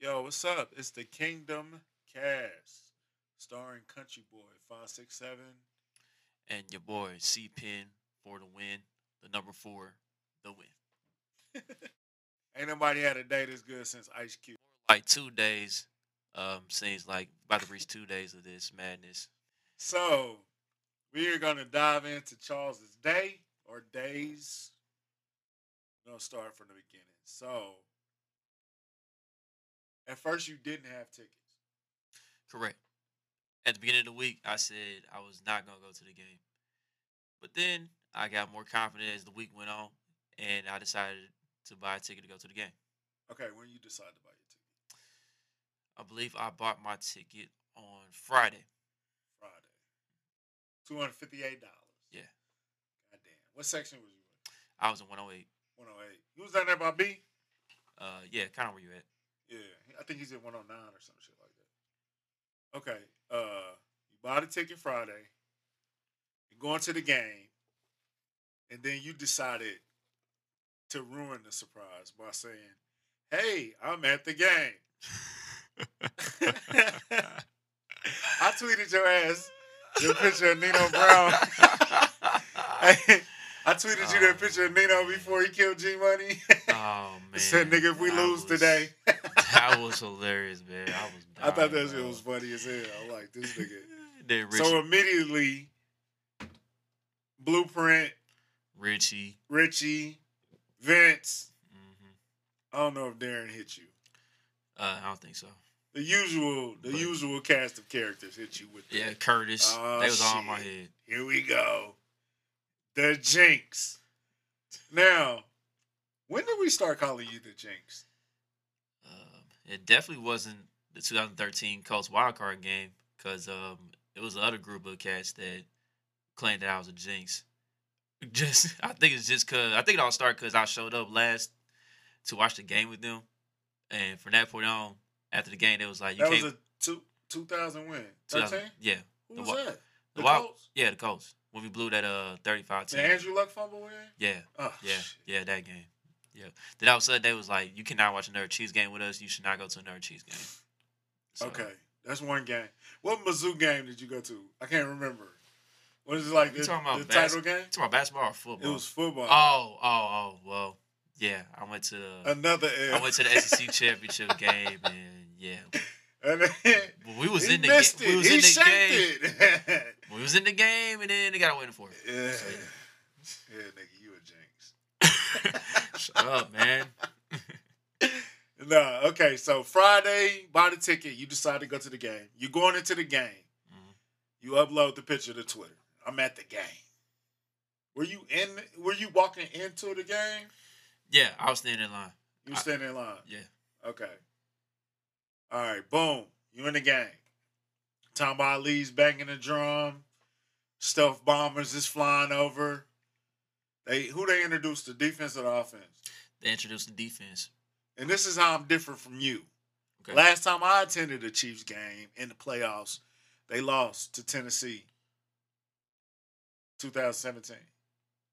Yo, what's up? It's the Kingdom Kast, starring Country Boy five six seven. And your boy C Penn for the win. The number four, the win. Ain't nobody had a day this good since Ice Cube. Like two days. Um, seems like about to reach two days of this madness. So we are gonna dive into Charles's day or days. We're gonna start from the beginning. So at first you didn't have tickets. Correct. At the beginning of the week, I said I was not gonna go to the game, but then I got more confident as the week went on, and I decided to buy a ticket to go to the game. Okay, when you decide to buy your ticket? I believe I bought my ticket on Friday. Friday. Two hundred fifty-eight dollars. Yeah. God damn. What section was you in? I was in 108. One oh eight. You was down there by B? Uh, yeah, kind of where you at. Yeah. I think he's at one oh nine or some shit like that. Okay. Uh you bought a ticket Friday. You're going to the game. And then you decided to ruin the surprise by saying, Hey, I'm at the game. I tweeted your ass the picture of Nino Brown. I tweeted you that Oh. picture of Nino before he killed G Money. oh man, Said nigga, if we that lose was- today. that was hilarious, man. I was. I thought that shit was funny as hell. I'm like, this nigga. So immediately, Blueprint, Richie. Richie, Vince. hmm I don't know if Darren hit you. Uh, I don't think so. The usual, the But- usual cast of characters hit you with. the, Yeah, Curtis. Oh, they was all in my head. Here we go. The Jinx. Now, when did we start calling you the Jinx? Um, it definitely wasn't the 2013 Colts wildcard game because um, it was the other group of cats that claimed that I was a jinx. Just, I think it's just cause I think it all started because I showed up last to watch the game with them, and from that point on, after the game, they was like, "You That was can't." a two, 2000 win. 2000 13? yeah, Who the was that? the The wild- Colts? yeah, the Colts when we blew that uh 35 The Andrew Luck fumble win? Yeah, Oh, yeah, shit. yeah, that game. Yeah. Then all of a sudden they was like, "You cannot watch another Chiefs game with us. You should not go to another Chiefs game." So, Okay, that's one game. What Mizzou game did you go to? I can't remember. What is it like? You The, talking about the bas- title game? It's about basketball or football? It was football. Oh, oh, oh. Well, yeah. I went to the Another L. I went to the SEC championship game, and yeah, Well, we was in the missed ga- it. we was he in the game. it. we was in the game, and then they got a win for it. yeah. So, yeah, nigga, you a jinx. Shut up, man. No, okay. So Friday, buy the ticket. You decide to go to the game. You're going into the game. Mhm. You upload the picture to Twitter. I'm at the game. Were you in? Were you walking into the game? Yeah, I was standing in line. You were I- standing in line. Yeah, Okay. All right. Boom. You in the game. Tom Ali's banging the drum. Stealth bombers is flying over. They who they introduced the defense or the offense. they introduced the defense. And this is how I'm different from you. Okay. Last time I attended a Chiefs game in the playoffs, they lost to Tennessee. 2017.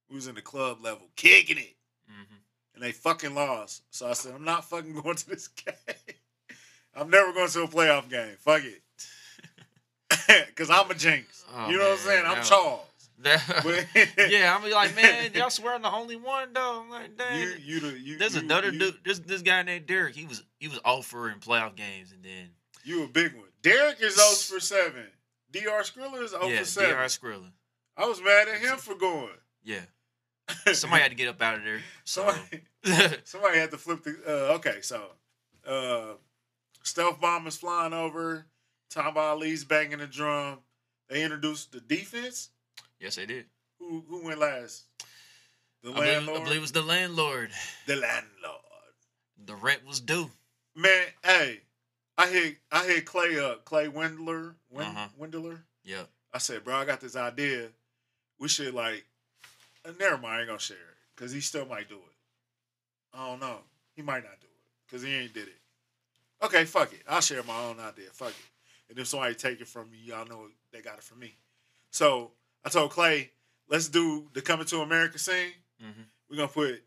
We was in the club level, kicking it, hmm and they fucking lost. So I said, I'm not fucking going to this game. I'm never going to a playoff game. Fuck it. Because I'm a jinx. Oh, you know what I'm saying? I'm that- Charles. Yeah, I'm be like, man, y'all swear I'm the only one though. I'm like, dang. you, you, the, you, There's you, another you, dude. This this guy named Derek. He was he was over in playoff games, and then You a big one. Derek is 0 for 7. DR Skrilla is 0 yeah, for 7. Dr. Skrilla. I was mad at him for going. Yeah, somebody had to get up out of there. So somebody, somebody had to flip the. Uh, okay, so uh, stealth bombers flying over. Tom Ali's banging the drum. They introduced the defense. yes, they did. Who who went last? The I believe, landlord. I believe it was the landlord. the landlord. The rent was due. Man, hey, I hit I hit Clay up. Clay Wendler. Wend, Uh-huh. Wendler. Yep. I said, bro, I got this idea. We should like. Uh, never mind, I ain't gonna share it because he still might do it. I don't know. He might not do it because he ain't did it. Okay, fuck it. I'll share my own idea. Fuck it. And if somebody take it from me, y'all know they got it from me. So I told Clay, let's do the Coming to America scene. hmm We're gonna put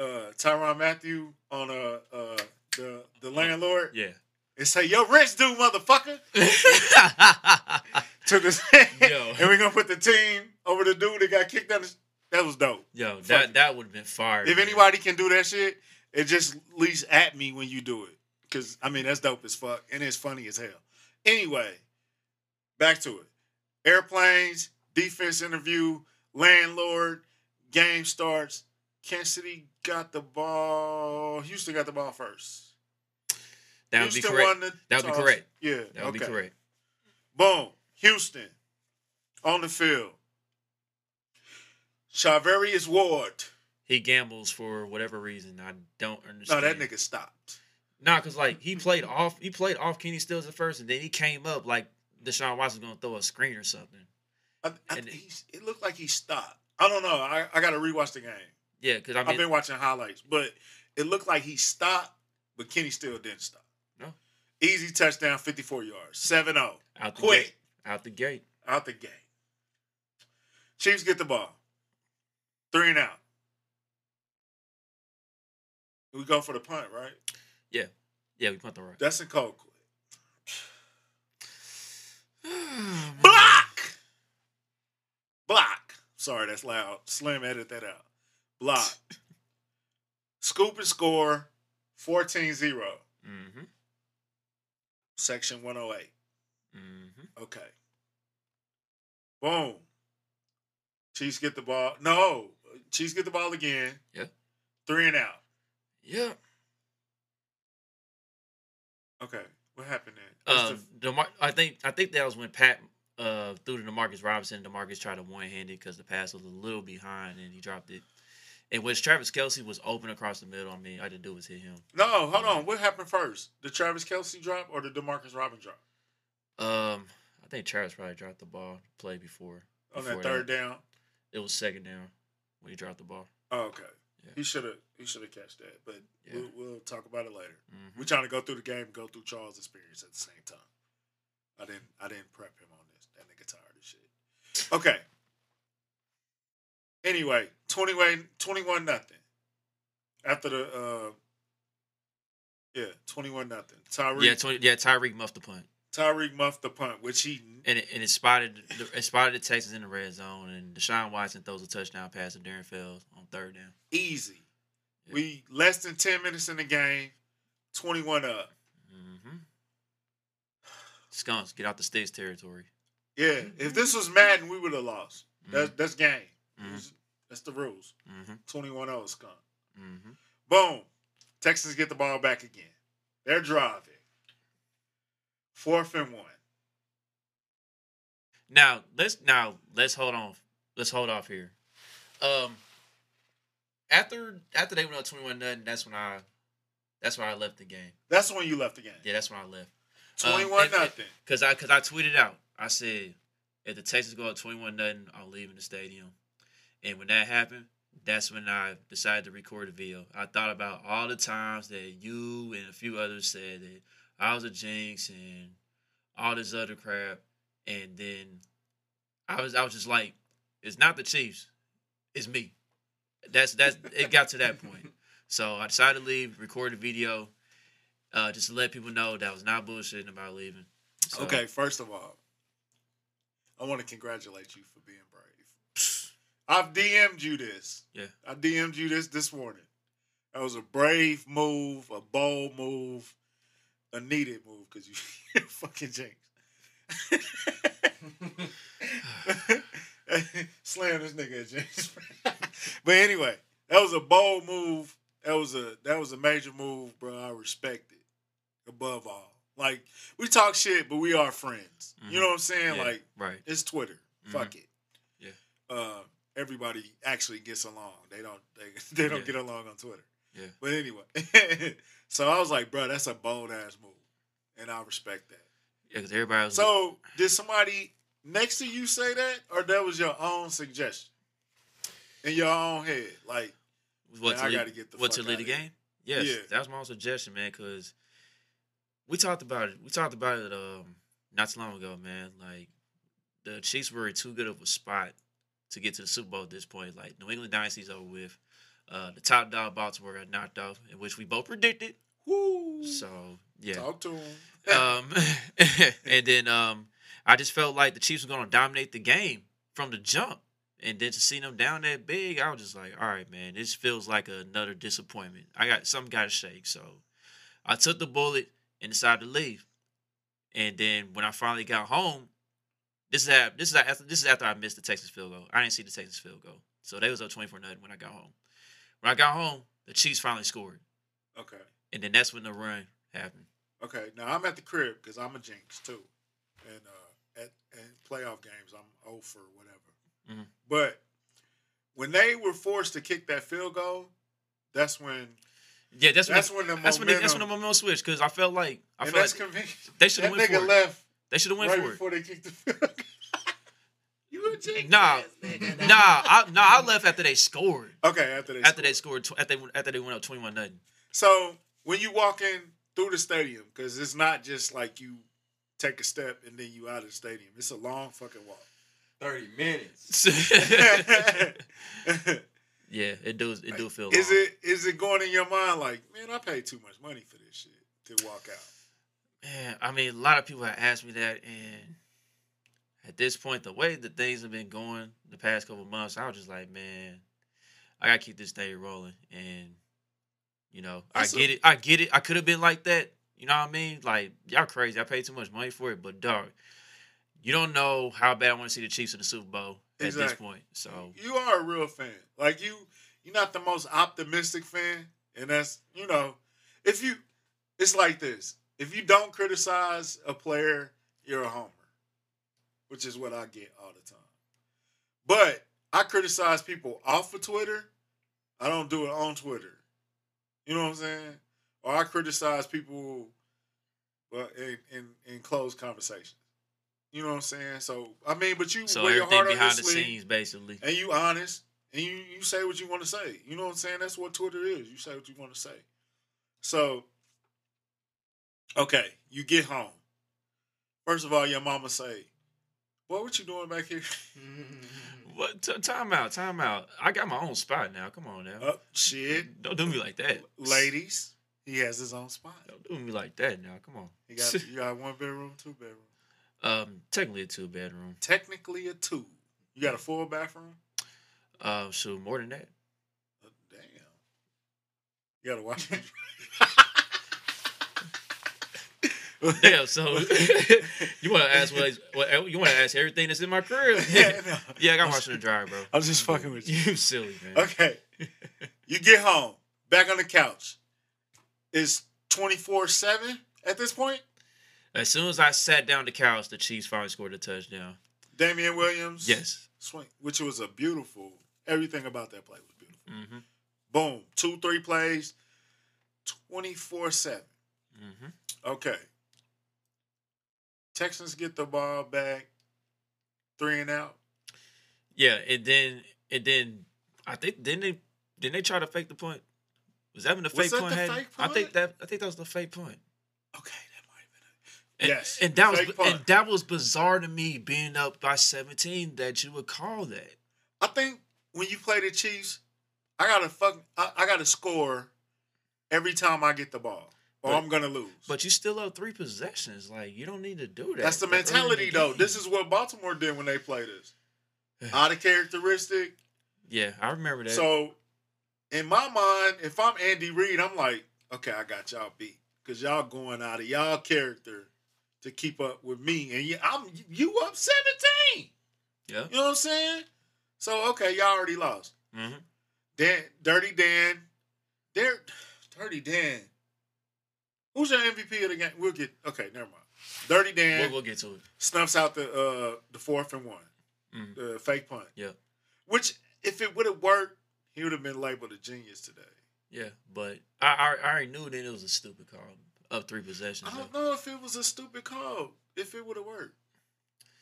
uh Tyrann Mathieu on a, a the the landlord, Yeah. and say, "Yo, rent's due, motherfucker." To the Yo. and we're gonna put the team over the dude that got kicked out. The, that was dope. Yo, Fuck that it. that would have been fire. If man. anybody can do that shit, it just leaves at me when you do it. Cause I mean that's dope as fuck and it's funny as hell. Anyway, back to it. Airplanes, defense interview, landlord, game starts. Kansas City got the ball. Houston got the ball first. that would be Houston correct. won the That would be correct. Yeah, That would okay. be correct. Boom. Houston on the field. Charvarius Ward. He gambles for whatever reason. I don't understand. No, that nigga stopped. Nah, cause like he played off. He played off Kenny Stills at first, and then he came up like Deshaun Watson gonna throw a screen or something. I, I, And- it looked like he stopped. I don't know. I, I got to rewatch the game. Yeah, cause I I've mean, been watching highlights, but it looked like he stopped, but Kenny still didn't stop. No. Easy touchdown, 54 yards, 7 0. out the Quick, gate, out the gate. out the gate. Chiefs get the ball. Three and out. We go for the punt, right? Yeah, Yeah, we punt the right. That's a cold. Block. Block! Block. Sorry, that's loud. Slim, edit that out. Block. Scoop and score 14 0. Mm-hmm. Section 108. Mm-hmm. Okay. Boom. Chiefs get the ball. No. Chiefs get the ball again. Yeah. Three and out. Yeah. Okay. What happened then? Um, DeMar- I think I think that was when Pat uh, threw to Demarcus Robinson. Demarcus tried to one handed because the pass was a little behind and he dropped it. And which Travis Kelce was open across the middle. I mean, I didn't do was hit him. no, hold on. What happened first? The Travis Kelce drop or the Demarcus Robinson drop? Um, I think Travis probably dropped the ball play before. On before that third down? It was second down when he dropped the ball. Oh, okay. Yeah. He should have he should have catched that. But Yeah. we'll, we'll talk about it later. Mhm. We're trying to go through the game go through Charles' experience at the same time. I didn't I didn't prep him on this. That nigga tired of shit. Okay. Anyway, 21 21 nothing. After the uh yeah, 21 nothing. Tyreek Yeah, 20, yeah. Tyreek muffed the punt, Tyreek muffed the punt, which he and it, and it spotted the, it spotted the Texans in the red zone, and Deshaun Watson throws a touchdown pass to Darren Fells on third down. easy. Yeah. We less than 10 minutes in the game, 21 up. Mm-hmm. Skunks, get out the states territory. Yeah, if this was Madden, we would have lost. That's that's game. Mhm. That's the rules. Mm-hmm. 21 0 skunk. Mm-hmm. Boom. Texans get the ball back again. They're driving. Fourth and one. Now let's now let's hold on. Let's hold off here. Um, after after they went up twenty one nothing, that's when I that's when I left the game. That's when you left the game. Yeah, that's when I left. Um, 21 and- and- nothing. Cause I cause I tweeted out. I said if the Texans go up twenty one nothing, I'm leaving the stadium. And when that happened, that's when I decided to record a video. I thought about all the times that you and a few others said that I was a jinx and all this other crap. And then I was I was just like, it's not the Chiefs, it's me. That's that's it got to that point. So I decided to leave, record a video, uh, just to let people know that I was not bullshitting about leaving. So, Okay, first of all, I want to congratulate you for being brave. I've DM'd you this. Yeah. I DM'd you this this morning. That was a brave move, a bold move, a needed move because you fucking jinx. Slam this nigga James. but anyway, that was a bold move. That was a that was a major move, bro. I respect it above all. Like we talk shit, but we are friends. You Mhm. know what I'm saying? yeah, Like right. it's Twitter. Fuck it. Yeah. Uh, everybody actually gets along. They don't. They, they don't Yeah. get along on Twitter. Yeah. But anyway, so I was like, bro, that's a bold ass move, and I respect that. Yeah, because everybody was So did somebody next to you say that, or that was your own suggestion in your own head? Like, what man, to I lead, gotta get the what to lead the game. Yes, Yeah. that was my own suggestion, man. Because we talked about it. We talked about it um not too long ago, man. Like the Chiefs were in too good of a spot to get to the Super Bowl at this point. Like New England Dynasty's over with. Uh, the top dog Baltimore got knocked off, in which we both predicted. whoo, So yeah. Talk to him. Um, and then um, I just felt like the Chiefs were going to dominate the game from the jump. And then to see them down that big, I was just like, all right, man, this feels like another disappointment. I got something got to shake. So I took the bullet and decided to leave. And then when I finally got home, this is after, this is after, this is after I missed the Texas field goal. I didn't see the Texas field goal, so they was up twenty four nothing when I got home. When I got home, the Chiefs finally scored, Okay. and then that's when the run happened. Okay. Now I'm at the crib because I'm a jinx too, and uh, at and playoff games I'm 0 for whatever. Mhm. But when they were forced to kick that field goal, that's when Yeah, that's when that's the, when the that's when the, that's when the momentum- momentum switched because I felt like I felt like convenient. they should have went for it. left They should have went right for it. before they kicked the field. Goal. you? Nah, ass. Nah, I, nah, I left after they scored. Okay, after they After they scored. scored, after they, after they went up twenty one nothing. So when you walk in through the stadium, because it's not just like you take a step and then you out of the stadium. It's a long fucking walk. 30 minutes. yeah, it does. it do feel. is long. it is it going in your mind like, man, I paid too much money for this shit to walk out? Man, I mean, a lot of people have asked me that, and at this point, the way that things have been going the past couple months, I was just like, man, I gotta keep this thing rolling. And you know, That's I a- get it, I get it. I could have been like that. You know what I mean? Like y'all crazy. I paid too much money for it, but dog, you don't know how bad I want to see the Chiefs in the Super Bowl at this point. So You are a real fan. Like you, you're not the most optimistic fan, and that's you know, if you, it's like this. If you don't criticize a player, you're a homer, which is what I get all the time. But I criticize people off of Twitter. I don't do it on Twitter. You know what I'm saying? Or I criticize people, well, in in, in closed conversations. You know what I'm saying? So I mean, but you so wear your heart behind the sleeve scenes, basically. and you honest and you, you say what you want to say. You know what I'm saying? That's what Twitter is. You say what you want to say. So, okay, you get home. First of all, your mama say, "Boy, what you doing back here?" What? T- time out, time out. I got my own spot now. Come on now. oh shit, Don't do me like that, ladies, he has his own spot. Don't do me like that now. Come on. You got you got one bedroom, two bedroom. Um, technically a two bedroom. Technically a two. You got a full bathroom. Uh, so more than that. Oh, damn. You got to watch. Damn. So you want to ask what, what? You want to ask everything that's in my crib? yeah, no. yeah, I got washer and dryer, bro. I'm just fucking with you. You silly man. Okay. you get home, back on the couch. Is 24 7 at this point? As soon as I sat down the couch, the Chiefs finally scored a touchdown. Damien Williams. Yes. Swing, which was a beautiful, everything about that play was beautiful. Mm-hmm. Boom. Two, three plays, 24 7. Mm-hmm. Okay. Texans get the ball back, three and out. Yeah, and then and then I think didn't they didn't they try to fake the point? Was that when the fake point the had? fake I think that I think that was the fake point. Okay, that might have been And, Yes, and that was and that was bizarre to me being up by seventeen that you would call that. I think when you play the Chiefs, I gotta fuck. I, I gotta score every time I get the ball, or But- I'm gonna lose. But you still up three possessions. Like you don't need to do that. that's the that early in mentality, though. This is what Baltimore did when they played us. Out of characteristic. yeah, I remember that. So, in my mind, if I'm Andy Reid, I'm like, okay, I got y'all beat because y'all going out of y'all character to keep up with me, and you, I'm you up seventeen. yeah. You know what I'm saying? So okay, y'all already lost. hmm Dan, Dirty Dan, there, Dirty Dan. Who's your MVP of the game? We'll get okay. Never mind. Dirty Dan We'll, we'll get to it. snuffs out the uh the fourth and one, Mhm. the fake punt. Yeah. Which, if it would have worked, he would have been labeled a genius today. Yeah, but I, I I already knew then it was a stupid call. Up three possessions. I don't though. know if it was a stupid call. If it would have worked,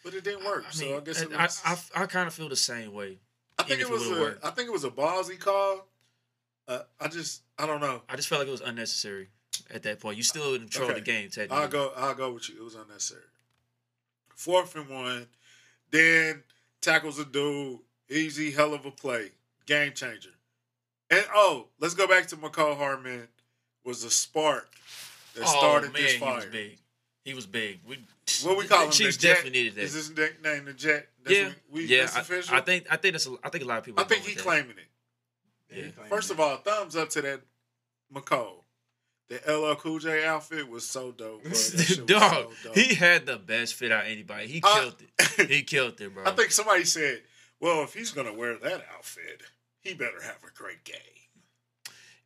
but it didn't work. I so mean, I guess it I, was, I, I, kind of feel the same way. I think it was it a. worked. I think it was a ballsy call. Uh, I just I don't know. I just felt like it was unnecessary at that point. You still control Okay. the game, technically. I'll go. I'll go with you. It was unnecessary. Fourth and one, then tackles a dude. Easy, hell of a play, game changer. And oh, let's go back to Mecole Hardman. Was a spark that oh, started oh, man, this he was big. He was big. We, What we the call him? Chiefs the Jet? definitely needed that. Is his nickname the Jet? That's yeah, what we, yeah. that's I, official. I think I think that's a, I think a lot of people. I think he claiming it. Yeah. First of all, thumbs up to that McCall. The LL Cool J outfit was so dope. Bro. That shit was Dog, so dope. he had the best fit out of anybody. He Uh, killed it. He killed it, bro. I think somebody said, "Well, if he's gonna wear that outfit, he better have a great game."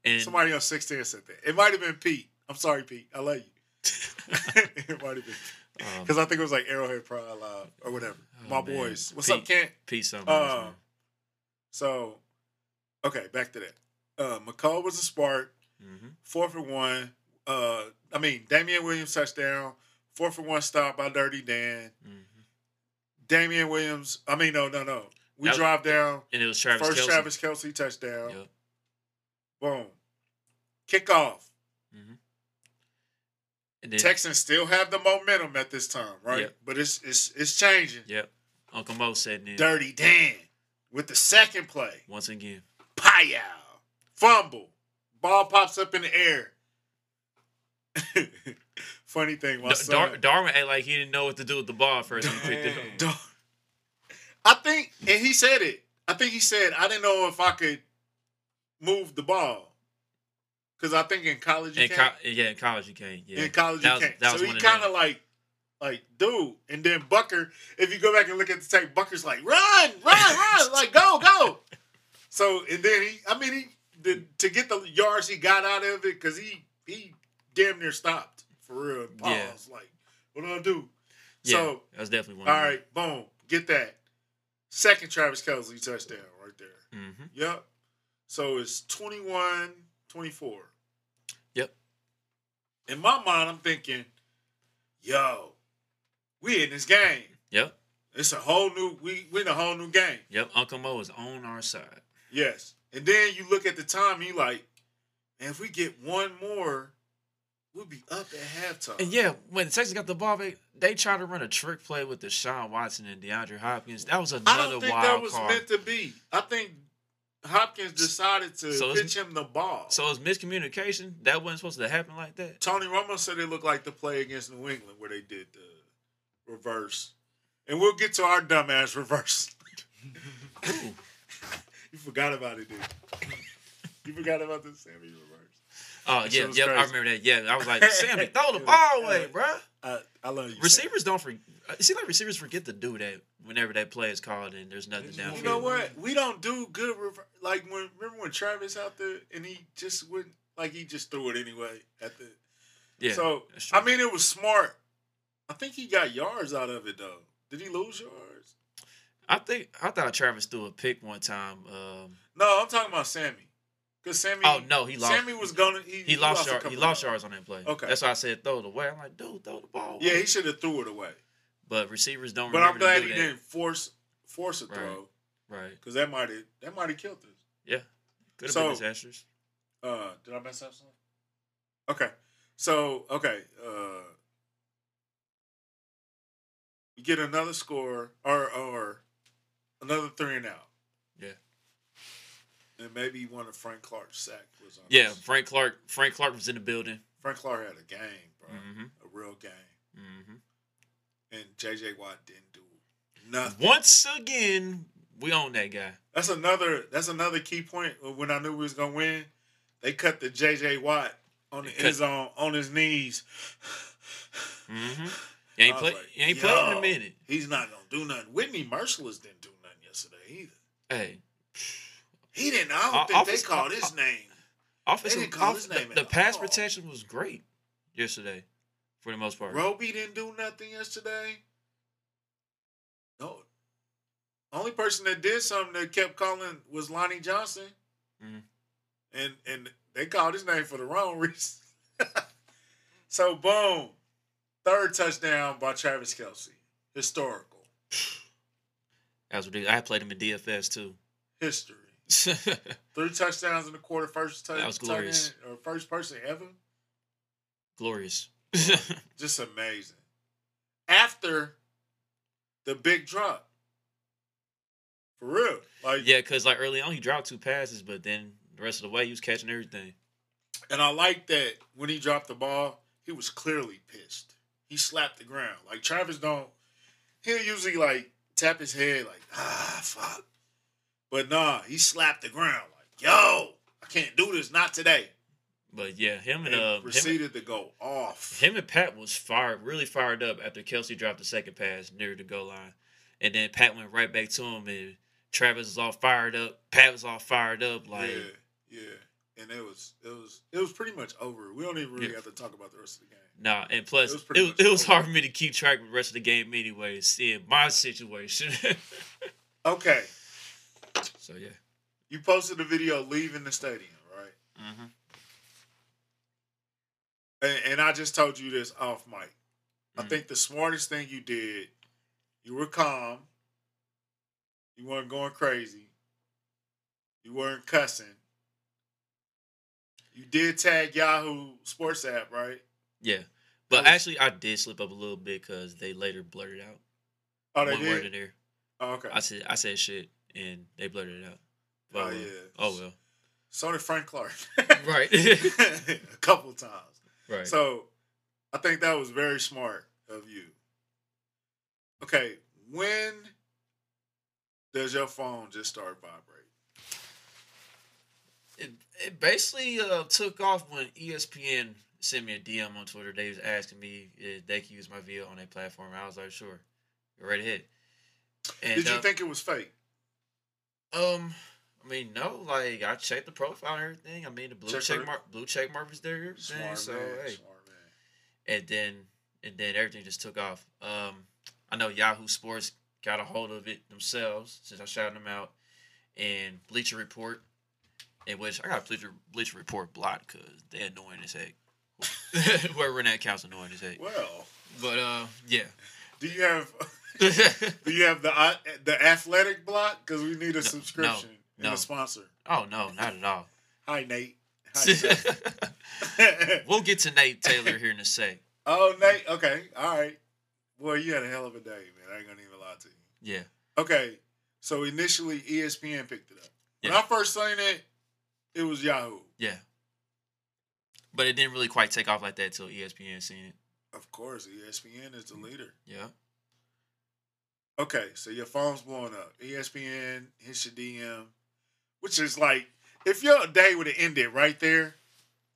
and Somebody on sixteen said that. It might have been Pete. I'm sorry, Pete. I love you. it might have been um, because I think it was like Arrowhead Pride Live or whatever. Oh, My man. boys, what's Pete- up, Kent? peace on Uh. So, okay, back to that. Uh, Mecole was a spark. Hmm Four for one. Uh, I mean, Damien Williams touchdown. Four for one stop by Dirty Dan. hmm Damien Williams. I mean, no, no, no. We That- drive down. And it was Travis First Kelce. Travis Kelce touchdown. Yep. Boom. Kickoff. hmm And then, Texans still have the momentum at this time, right? Yep. But it's it's it's changing. yep. Uncle Mo said in Dirty Dan with the second play. once again. Pow! Fumble. Ball pops up in the air. Funny thing, my Da- son. Dar- Darwin act like he didn't know what to do with the ball first he picked it up. Dar- I think, and he said it. I think he said, I didn't know if I could move the ball. Because I think in college you In can't. co- yeah, in college you can't. Yeah. In college That you was- can't. that so he kind of like, like, dude. And then Bucker, if you go back and look at the tape, Bucker's like, run, run, run, like, go, go. So, and then he, I mean, he, the, to get the yards he got out of it, because he, he damn near stopped for real. And Yeah. like, what do I do? Yeah, So, that was definitely one. all right, boom, get that. Second Travis Kelce touchdown right there. Mm-hmm. Yep. So it's 21 24. Yep. In my mind, I'm thinking, yo, we in this game. Yep. It's a whole new, we, we in a whole new game. Yep. Uncle Mo is on our side. Yes. And then you look at the time, you like, man, if we get one more, we'll be up at halftime. And yeah, when the Texans got the ball back, they tried to run a trick play with Deshaun Watson and DeAndre Hopkins. That was another wild card. I don't think that was card. meant to be. I think Hopkins decided to So pitch him the ball. so it's miscommunication. That wasn't supposed to happen like that. Tony Romo said it looked like the play against New England where they did the reverse. And we'll get to our dumbass reverse. You forgot about it, dude. you forgot about the Sammy reverse. Oh That yeah, yeah, I remember that. Yeah, I was like, Sammy, throw the ball uh, away, bro. I, I love you. Sammy. Receivers don't forget. It seems like receivers forget to do that whenever that play is called and there's nothing downfield. You know what? We don't do good reverse. Like when remember when Travis out there and he just wouldn't like he just threw it anyway at the. Yeah. so. I mean, it was smart. I think he got yards out of it though. Did he lose yards? I think I thought Travis threw a pick one time. Um, No, I'm talking about Sammy. Cause Sammy. oh no, he lost. Sammy was gonna. He, he, lost a yards. He lost yards. on that play. Okay. that's why I said throw it away. I'm like, dude, throw the ball. Yeah, he should have threw it away. but receivers don't. But I'm glad he that. didn't force force a Right. throw Right. because that might have that might have killed us. Yeah. Could have So- been disastrous. Uh, did I mess up something? Okay, so okay, uh, you get another score or or another three and out. Yeah. And maybe one of Frank Clark's sack was on. Yeah, us. Frank Clark. Frank Clark was in the building. Frank Clark had a game, bro, hmm a real game, hmm and J.J. Watt didn't do nothing. Once again, we own that guy. That's another. That's another key point. When I knew we was gonna win, they cut the J.J. Watt on the end zone on his knees. mm-hmm. You ain't play. like, you ain't played in a minute. He's not gonna do nothing. Whitney Mercilus didn't do yesterday either. Hey, He didn't. I don't Uh, think offense- they called his name. offensive. didn't call off- his name the, the pass all. protection was great yesterday, for the most part. Roby didn't do nothing yesterday. No. Only person that did something that kept calling was Lonnie Johnson. Mhm. And and they called his name for the wrong reason. so boom. Third touchdown by Travis Kelce. Historical. That was ridiculous. I played him in DFS too. History. Three touchdowns in the quarter, first touch, That was glorious. or first person ever. Glorious. Just amazing. After the big drop. For real. Like yeah, because like early on he dropped two passes, but then the rest of the way he was catching everything. and I like that when he dropped the ball, he was clearly pissed. He slapped the ground. Like Travis don't. He'll usually like tap his head like ah fuck, but nah, he slapped the ground like yo, I can't do this, not today. But yeah, him and And uh, him, proceeded to go off. him and Pat was fired, really fired up after Kelce dropped the second pass near the goal line, and then Pat went right back to him, and Travis was all fired up. Pat was all fired up, like yeah, yeah. And it was it was it was pretty much over. We don't even really Yeah. have to talk about the rest of the game. nah. And plus, It was it pretty was, much it was hard for me to keep track of the rest of the game anyway, seeing my situation. Okay, so yeah. you posted a video leaving the stadium, right? Mm-hmm. And, and I just told you this off mic. I Mhm. think the smartest thing you did, you were calm. You weren't going crazy. You weren't cussing. You did tag Yahoo Sports app, right? Yeah. But actually, I did slip up a little bit because they later blurted out Oh, they one word in there. Oh, okay. I said I said shit, and they blurted it out. But, Oh, uh, yeah. Oh well. So did Frank Clark. Right. a couple times. right. So I think that was very smart of you. Okay, when does your phone just start vibrating? It, basically uh, took off when ESPN sent me a DM on Twitter. They was asking me if they could use my video on their platform. I was like, sure, go right ahead. And Did you uh, think it was fake? Um, I mean, no. Like I checked the profile and everything. I mean, the blue Check check mark, blue check mark was there. Smart so man. hey, Smart man. and then and then everything just took off. Um, I know Yahoo Sports got a hold of it themselves since I shouted them out, and Bleacher Report, in which I got Bleacher Bleacher Report blocked because they're annoying as heck. Whoever in that account's annoying as heck. Well, But uh, yeah. do you have do you have the uh, the athletic block? Because we need a subscription and no. a sponsor. oh no, not at all. Hi Nate. Hi, we'll get to Nate Taylor here in a sec. oh Nate. Okay. All right. Boy, you had a hell of a day, man. I ain't gonna even lie to you. Yeah. Okay, so initially ESPN picked it up. When Yeah. I first seen it, it was Yahoo. Yeah. But it didn't really quite take off like that till ESPN seen it. Of course, ESPN is the leader. Yeah. Okay, so your phone's blowing up. ESPN hits your DM, which is like, if your day would have ended right there,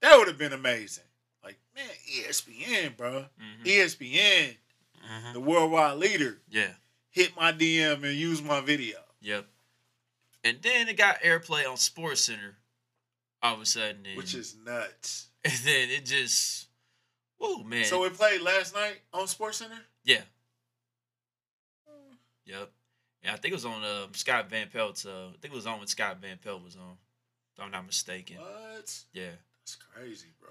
that would have been amazing. Like, man, ESPN, bro. hmm ESPN, hmm the worldwide leader, Yeah. hit my DM and use my video. Yep. And then it got airplay on Sports Center all of a sudden. And, Which is nuts. and then it just whoa man. So it played last night on Sports Center. yeah. Yep. Yeah, I think it was on um, Scott Van Pelt's uh, I think it was on when Scott Van Pelt was on. If I'm not mistaken. What? Yeah. That's crazy, bro.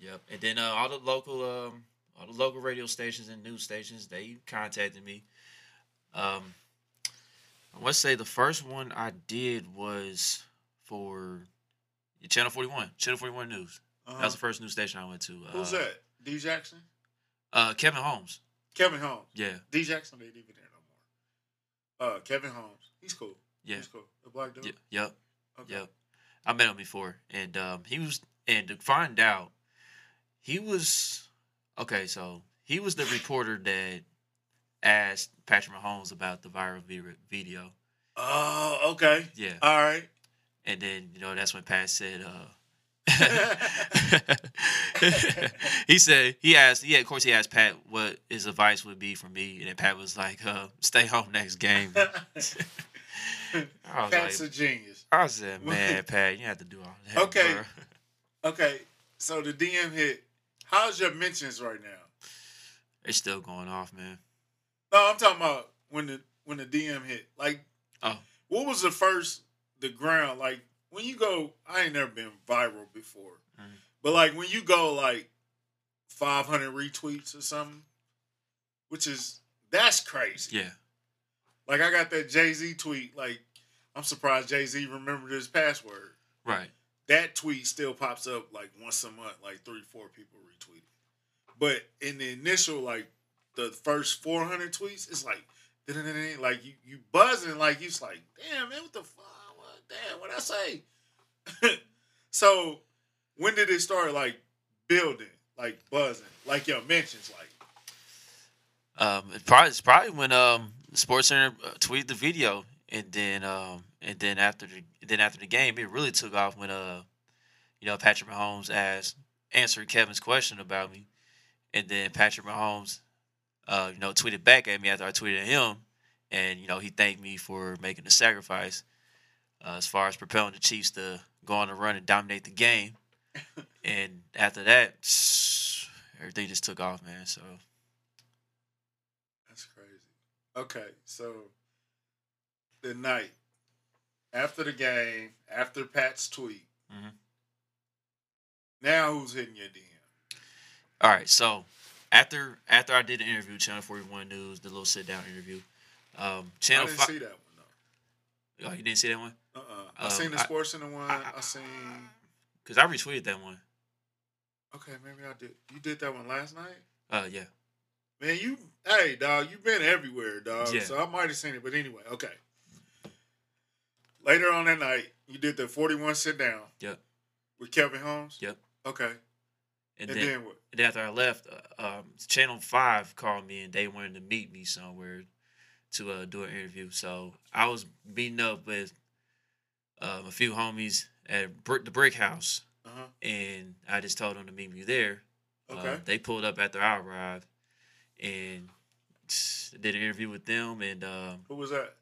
Yep. And then uh, all the local um all the local radio stations and news stations, they contacted me. Um I want to say the first one I did was for Channel 41, Channel 41 News. That was Uh-huh. the first news station I went to. Uh, Who's that? D Jackson? Uh, Kevin Holmes. Kevin Holmes. Yeah, D Jackson ain't even there no more. Uh, Kevin Holmes. He's cool. yeah, He's cool. The black dude. yeah, yep, Okay. yep. I met him before, and um, he was, and to find out, he was okay. So he was the reporter that asked Patrick Mahomes about the viral video. Oh, okay. Yeah, All right. And then you know that's when Pat said, uh, he said he asked yeah of course he asked Pat what his advice would be for me and then Pat was like uh, stay home next game I was Pat's like a genius. I said man Pat you have to do all that Okay. bro." Okay. So the DM hit. How's your mentions right now? it's still going off man No, I'm talking about when the when the DM hit. Like, Oh. what was the first the ground like when you go? I ain't never been viral before, Mhm. but like when you go like 500 retweets or something, which is that's crazy. yeah Like I got that Jay Z tweet. Like I'm surprised Jay Z remembered his password. right That tweet still pops up like once a month. Like three, four people retweet it. But in the initial like the first 400 tweets, it's like like you you buzzing like you like damn man what the fuck damn what I say. so when did it start like building? like buzzing, like your mentions, like Um, it probably it's probably when um Sports Center uh, tweeted the video, and then um and then after the then after the game, it really took off when uh you know Patrick Mahomes asked answered Kevin's question about me, and then Patrick Mahomes uh you know tweeted back at me after I tweeted at him, and you know he thanked me for making the sacrifice uh, as far as propelling the Chiefs to go on a run and dominate the game, and after that everything just took off, man. So. that's crazy. Okay, so the night after the game, after Pat's tweet, Mhm. now who's hitting your DM? All right, so after after I did the interview, Channel Forty One News, the little sit down interview, um, I Channel didn't Five. see that one though. Oh, you didn't see that one? Uh uh I Um, seen the I- sports center one. I, I- seen. Cause I retweeted that one. Okay, maybe I did. You did that one last night. Uh, yeah. Man, you, hey, dog, you've been everywhere, dog. Yeah. So I might have seen it, but anyway, okay. Later on that night, you did the 41 sit down. Yep. With Kevin Holmes? Yep. Okay. And, And, then, then, what? and after I left, uh, um, Channel Five called me and they wanted to meet me somewhere to uh, do an interview. So I was meeting up with um, a few homies at Brick, the Brick House, Uh huh. and I just told them to meet me there. Uh, Okay. they pulled up after I arrived and did an interview with them and um, Who was that?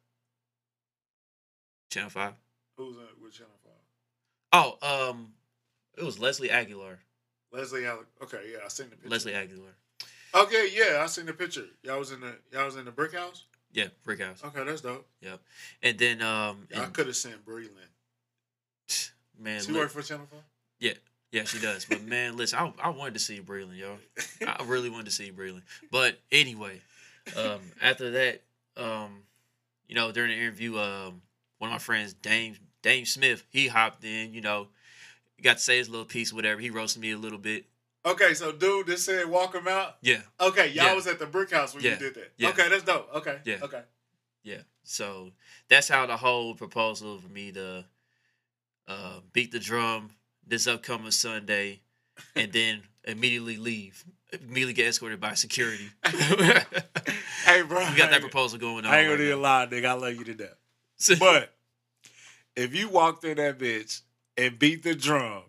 Channel Five. Who was that with Channel 5? Oh, um, it was Leslie Aguilar. Leslie. Okay, yeah, I seen the picture. Leslie Aguilar. Okay, yeah, I seen the picture. Y'all was in the y'all was in the brick house? Yeah, Brick House. Okay, that's dope. Yep. And then um, I and- could have sent Breland. man, She worked for Channel 5? yeah, Yeah, she does. But man, listen, I, I wanted to see Breland, yo. I really wanted to see Breland. But anyway, um, after that, um, you know, during the interview, um, one of my friends, Dame Dame Smith, he hopped in. You know, got to say his little piece, whatever. He roasted me a little bit. Okay, so dude just said walk him out. Yeah, Okay, y'all Yeah. was at the brick house when Yeah. you did that. Yeah. Okay, that's dope. Okay. Yeah. Okay. yeah. So that's how the whole proposal for me to uh, beat the drum this upcoming Sunday, and then immediately leave, immediately get escorted by security. Hey, bro. We got that proposal going on. I ain't gonna now. lie, nigga. I love you to death. But if you walked in that bitch and beat the drum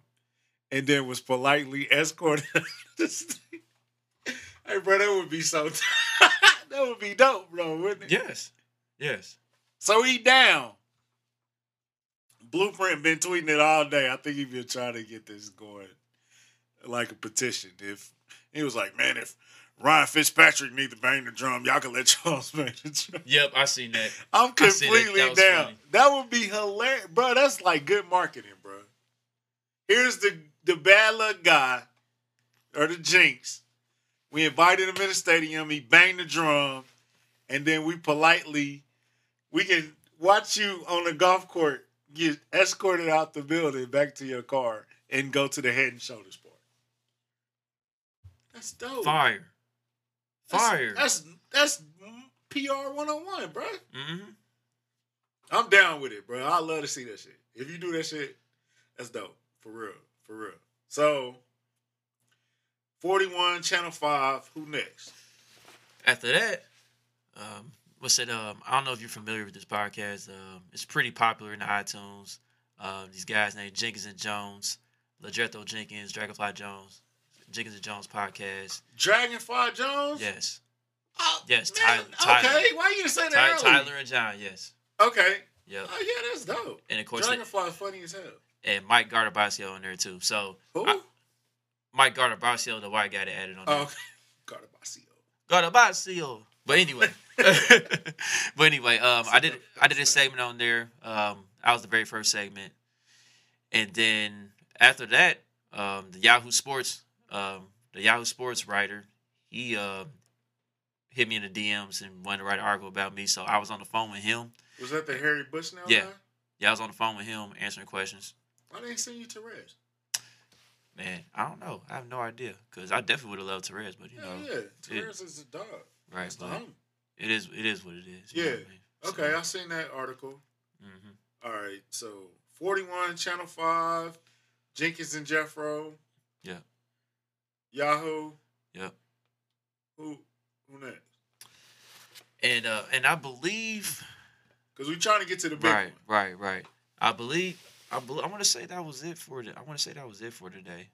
and then was politely escorted, hey, bro, that would be so. that would be dope, bro, wouldn't it? yes, yes. So he down. Blueprint been tweeting it all day. I think he been trying to get this going, like a petition. If he was like, man, if Ryan Fitzpatrick need to bang the drum, y'all can let Charles bang the drum. Yep, I seen that. I'm see that. completely That down. funny. That would be hilarious, bro. That's like good marketing, bro. Here's the the bad luck guy or the jinx. We invited him in the stadium. He banged the drum, and then we politely we can watch you on the golf court get escorted out the building back to your car and go to the Head and Shoulders part. That's dope. Fire, fire. That's that's PR one on one, bro. hmm I'm down with it, bro. I love to see that shit. If you do that shit, that's dope. For real. For real. So 41, Channel 5, who next? After that, um, what's it? Um, I don't know if you're familiar with this podcast. Um, it's pretty popular in the iTunes. Um, these guys named Jenkins and Jones, Lajetto Jenkins, Dragonfly Jones, Jenkins and Jones podcast. Dragonfly Jones? Yes, Oh, Yes, man, Tyler- Okay, Tyler. why you say that Ty- early? Tyler and John. Yes, Okay. yep. Oh, yeah, that's dope. And of course, they, Dragonfly funny as hell. And Mike Gardabasio on there too. So Who? I- Mike Gardabasio, the white guy that added on there. oh, okay. Gardabacio. Gardabasio. But anyway, but anyway, um, I did I did a segment on there. Um, I was the very first segment, and then after that, um, the Yahoo Sports, um, the Yahoo Sports writer, he uh, hit me in the DMs and wanted to write an article about me. So I was on the phone with him. Was that the Harry Bushnell Yeah. guy? Yeah, I was on the phone with him answering questions. Why didn't he send you to rest? Man, I don't know. I have no idea because I definitely would have loved Terez, but you Yeah, know, yeah. Terez is a dog. right? The But it is it is what it is. Yeah. I mean? So, Okay, I seen that article. mhm. All right, so 41, Channel 5, Jenkins and Jeffro. Yeah. Yahoo. Yep. Who who next? And uh and I believe Because we're trying to get to the big right, one. right, right. I believe I I want to say that was it for the, I want to say that was it for today.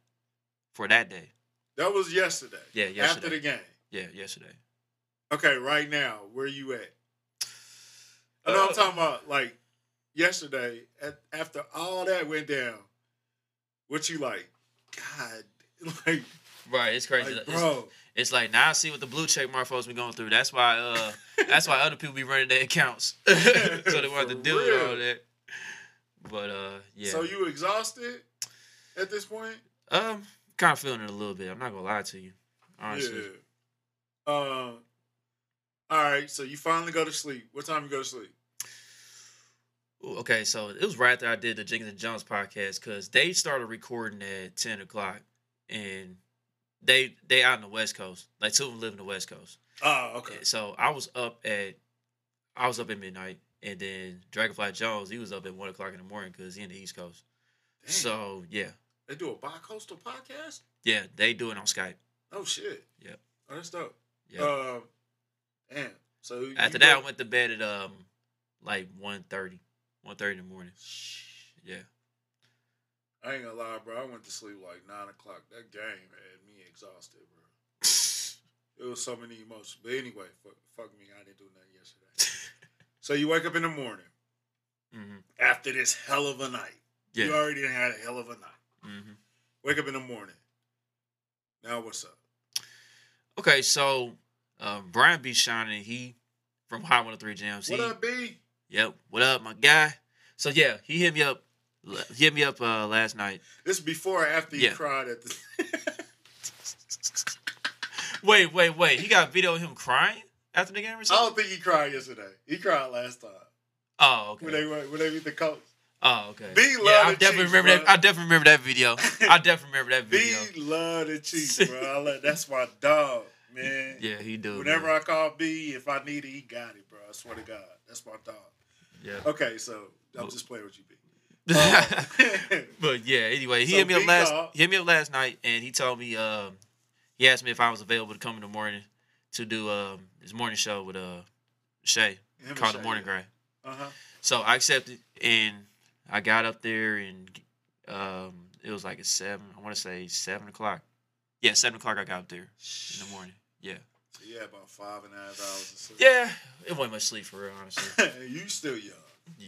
For that day. That was yesterday. Yeah, yesterday. After the game. Yeah, yesterday. Okay, right now, where you at? I know I'm Uh, talking about like yesterday. At, after all that went down, what you like? God, like, Right, it's crazy. like It's- bro. It's like now I see what the blue check mark folks be going through. That's why uh that's why other people be running their accounts. so they want to deal with all that. But uh yeah. So you exhausted at this point? um kind of feeling it a little bit. I'm not gonna lie to you. Honestly. Yeah. Um. All right. So you finally go to sleep. What time you go to sleep? Ooh, Okay, so it was right after I did the Jenkins and Jones podcast because they started recording at ten o'clock, and they they out in the West Coast. Like two of them live in the West Coast. Oh, okay. So I was up at I was up at midnight, and then Dragonfly Jones he was up at one o'clock in the morning because he in the East Coast. So yeah, they do a bi-coastal podcast. yeah, they do it on Skype. Oh shit. Yep. Oh, that's dope. Yeah. Um. Damn. So After that, I went to bed at um like 1.30, 1.30 in the morning. Yeah. I ain't gonna lie, bro. I went to sleep like nine o'clock. That game had me exhausted, bro. It was so many emotions. But anyway, fuck, fuck me. I didn't do nothing yesterday. so you wake up in the morning hmm after this hell of a night. Yeah. You already had a hell of a night. hmm Wake up in the morning. Now what's up? Okay, so um, Brian B. Shining, he from Hot 103 Jams. What he, up, B? Yep. What up, my guy? So yeah, he hit me up. He hit me up uh, last night. This is before or after you Yeah. cried at the. Wait, wait, wait. He got a video of him crying after the game or something? I don't think he cried yesterday. He cried last time Oh, okay. when they when they beat the coach. oh, okay. B yeah, love I the definitely remember that. I definitely remember that video. I definitely remember that video. B love the Chiefs, bro. I love, that's my dog, man. Yeah, he do. Whenever man. I call B, if I need it, he got it, bro. I swear to God, that's my dog. Yeah. Okay, so I'm just playing with you, B. Um, but yeah, anyway, he So hit me up last. He hit me up last night, and he told me. Um, he asked me if I was available to come in the morning to do um his morning show with uh Shay Him called the Morning yeah. Grind. Uh-huh. So I accepted, and I got up there, and um, it was like at seven. I want to say seven o'clock. Yeah, seven o'clock. I got up there in the morning. Yeah, So you had about five and a half hours of sleep. yeah. It wasn't much sleep for real, honestly. you still young.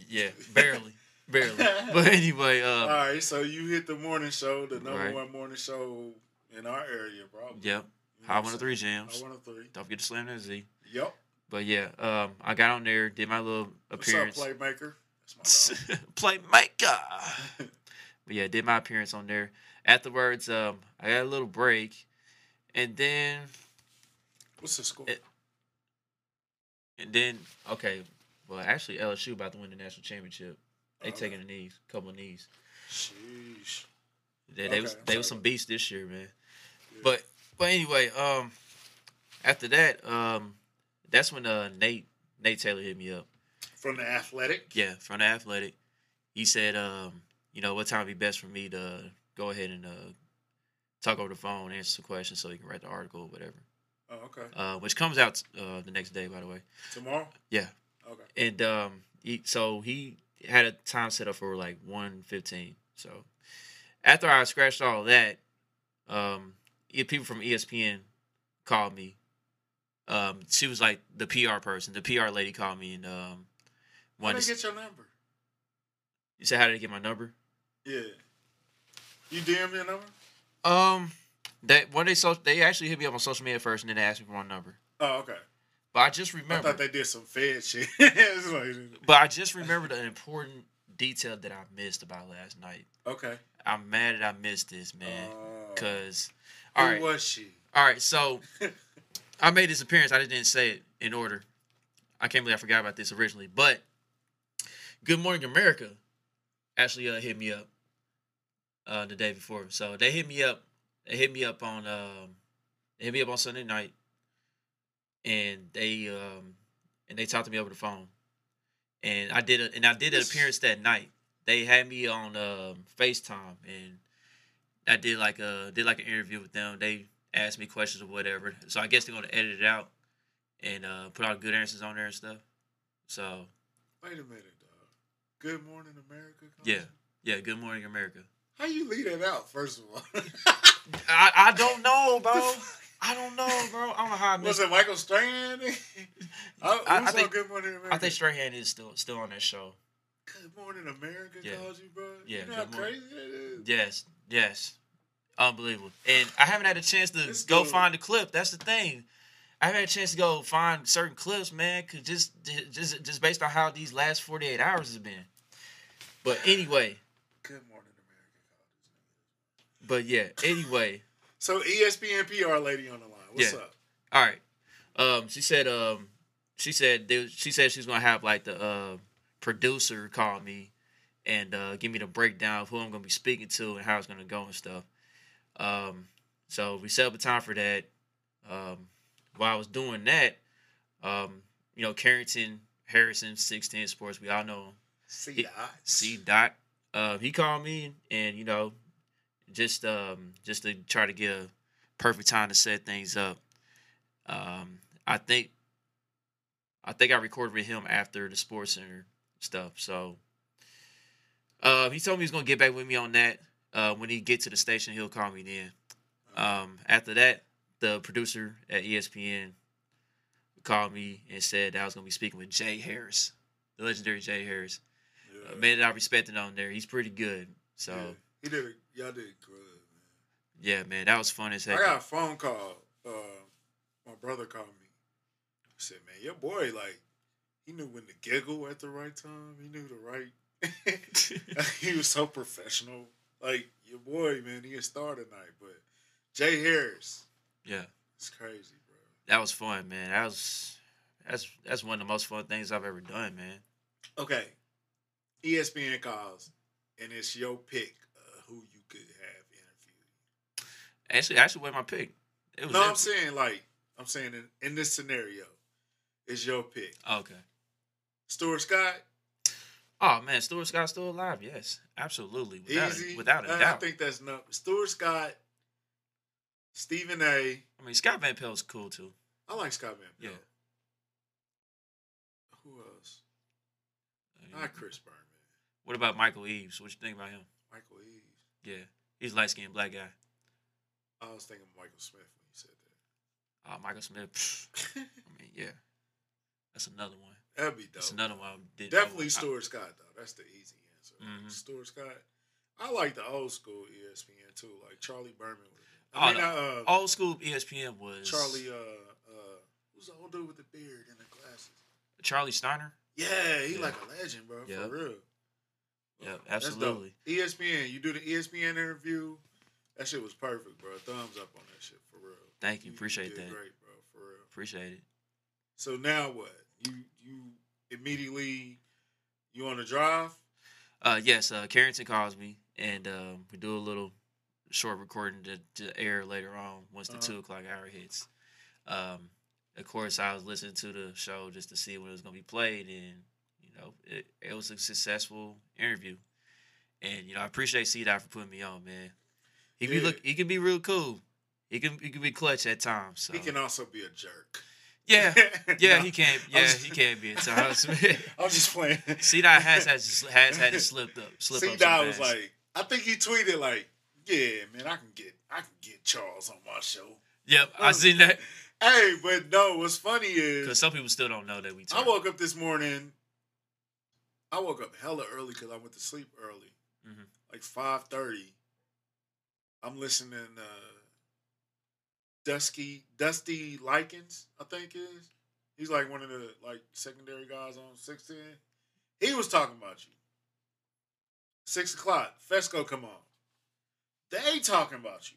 Yeah, barely, barely. But anyway, All um, right, so you hit the morning show, the number Right. one morning show in our area, probably. yep. High one of three jams. High one of three. Don't forget to slam that Z. Yep. But yeah, um, I got on there, did my little appearance. What's up, playmaker? That's my. Playmaker. But yeah, did my appearance on there. Afterwards, um, I got a little break, and then What's the score? It- and then okay, well actually LSU about to win the national championship. They Okay. taking a knees, couple of knees. Sheesh. They, they was Okay, they was some beasts this year, man. Yeah. But but anyway, um, after that, um, that's when uh Nate Nate Taylor hit me up. From the athletic. Yeah, from the athletic. He said, um, you know, what time would be best for me to go ahead and uh talk over the phone, answer some questions so he can write the article or whatever. Oh, okay. Uh, which comes out uh the next day, by the way. Tomorrow? Yeah. Okay. And um, he, so he had a time set up for like one fifteen. So after I scratched all that, um, people from ESPN called me. Um, she was like the PR person. The PR lady called me and um, How wanted. did To, they get your number? you said how did they get my number? Yeah. You DM your number? Um, that when they so they actually hit me up on social media first, and then they asked me for my number. Oh, okay. But I just I remember. thought they did some Fed shit. Like- but I just remembered an important detail that I missed about last night. okay. I'm mad that I missed this, man. Oh. Who all right, was she? all right. So, I made this appearance. I just didn't say it in order. I can't believe I forgot about this originally. But, Good Morning America actually uh, hit me up uh, the day before. So they hit me up. They hit me up on. Um, they hit me up on Sunday night, and they um, and they talked to me over the phone. And I did a, and I did an appearance that night. They had me on um, FaceTime, and I did like a did like an interview with them. They asked me questions or whatever. So I guess they're gonna edit it out and uh, put all good answers on there and stuff. So Wait a minute, dog. Good morning, America. calls Yeah. yeah, good morning, America. How you leave that out? First of all, I, I don't know, bro. I don't know, bro. I don't know how I was missed. it Michael Strahan? I, I- I think- Good Morning America? I think Strahan is still still on that show. Good Morning America Yeah. calls you, bro. Yeah, you know how crazy that is. Yes, yes, unbelievable. And I haven't had a chance to This go dude- find the clip. That's the thing. I haven't had a chance to go find certain clips, man. Cause just just just based on how these last forty eight hours has been. But anyway, Good Morning America but yeah, anyway. So ESPN PR lady on the line. What's Yeah. up? All right. Um, she said. Um, she said. They, she said she's gonna have like the uh, producer called me and uh, give me the breakdown of who I'm gonna be speaking to and how it's gonna go and stuff. Um, so we set up a time for that. Um, while I was doing that, um, you know, Carrington Harrison, six ten Sports. We all know him. C He- dot. C dot. Uh, he called me and you know, just um, just to try to get a perfect time to set things up. Um, I think, I think I recorded with him after the Sports Center stuff. So, uh, he told me he's gonna get back with me on that. Uh, when he get to the station, he'll call me then. Um, after that, the producer at ESPN called me and said that I was gonna be speaking with Jay Harris, the legendary Jay Harris Yeah. a man that I respected on there. He's pretty good. So Yeah. He did it. Y'all did good, man. yeah, man, that was fun as heck. I got a phone call. Uh, my brother called me. He said, "Man, your boy, like, he knew when to giggle at the right time. He knew the right. he was so professional. Like your boy, man, he a star tonight. But Jay Harris, yeah, it's crazy, bro. that was fun, man. That was that's that's one of the most fun things I've ever done, man. Okay, ESPN calls, and it's your pick uh, who you could have interviewed. Actually, actually, was my pick. It was No, I'm saying like I'm saying in, in this scenario, it's your pick. okay. Stuart Scott, Oh man, Stuart Scott's still alive. Yes, absolutely, without easy. a, without a doubt. I think that's not Stuart Scott, Stephen A. I mean, Scott Van Pelt's cool too. I like Scott Van Pelt. Yeah. Who else? Uh, Not Chris Berman. What about Michael Eaves? What you think about him? Michael Eaves. Yeah, he's light skinned black guy. I was thinking Michael Smith when you said that. Oh, Michael Smith. I mean, yeah, that's another one. That'd be dope. That's another one. I Definitely I- Stuart Scott though. That's the easy answer. Mhm. Stuart Scott. I like the old school ESPN too, like Charlie Berman. Was Oh, I mean, no. uh, old school ESPN was Charlie. Uh, uh, who's the old dude with the beard and the glasses? Charlie Steiner. Yeah, he Yeah. like a legend, bro. Yep. For real. Dope. absolutely. ESPN, you do the ESPN interview. That shit was perfect, bro. Thumbs up on that shit for real. Thank you. Appreciate did that. Great, bro. For real. Appreciate it. So now what? You you immediately you on the drive? Uh, yes, uh, Carrington calls me, and um, we do a little short recording to, to air later on once the Uh-huh. two o'clock hour hits. Um, of course, I was listening to the show just to see when it was going to be played, and you know, it, it was a successful interview. And you know, I appreciate C Dot for putting me on, man. He be look, he can be real cool. He can he can be clutch at times. So. He can also be a jerk. Yeah, yeah, No, he can. I'm Yeah, just- he can't be at times. I'm just playing. C Dot has has has had it slipped up. Slip C some Dot was like, I think he tweeted like, "Yeah, man, I can get, I can get Charles on my show." Yep, I seen that. Hey, but no, what's funny is Because some people still don't know that we. I woke up this morning. I woke up hella early because I went to sleep early, Mhm. like five thirty. I'm listening. uh Dusky Dusty Likens, I think is. He's like one of the like secondary guys on sixteen. He was talking about you. Six o'clock, Fesco come on. They talking about you.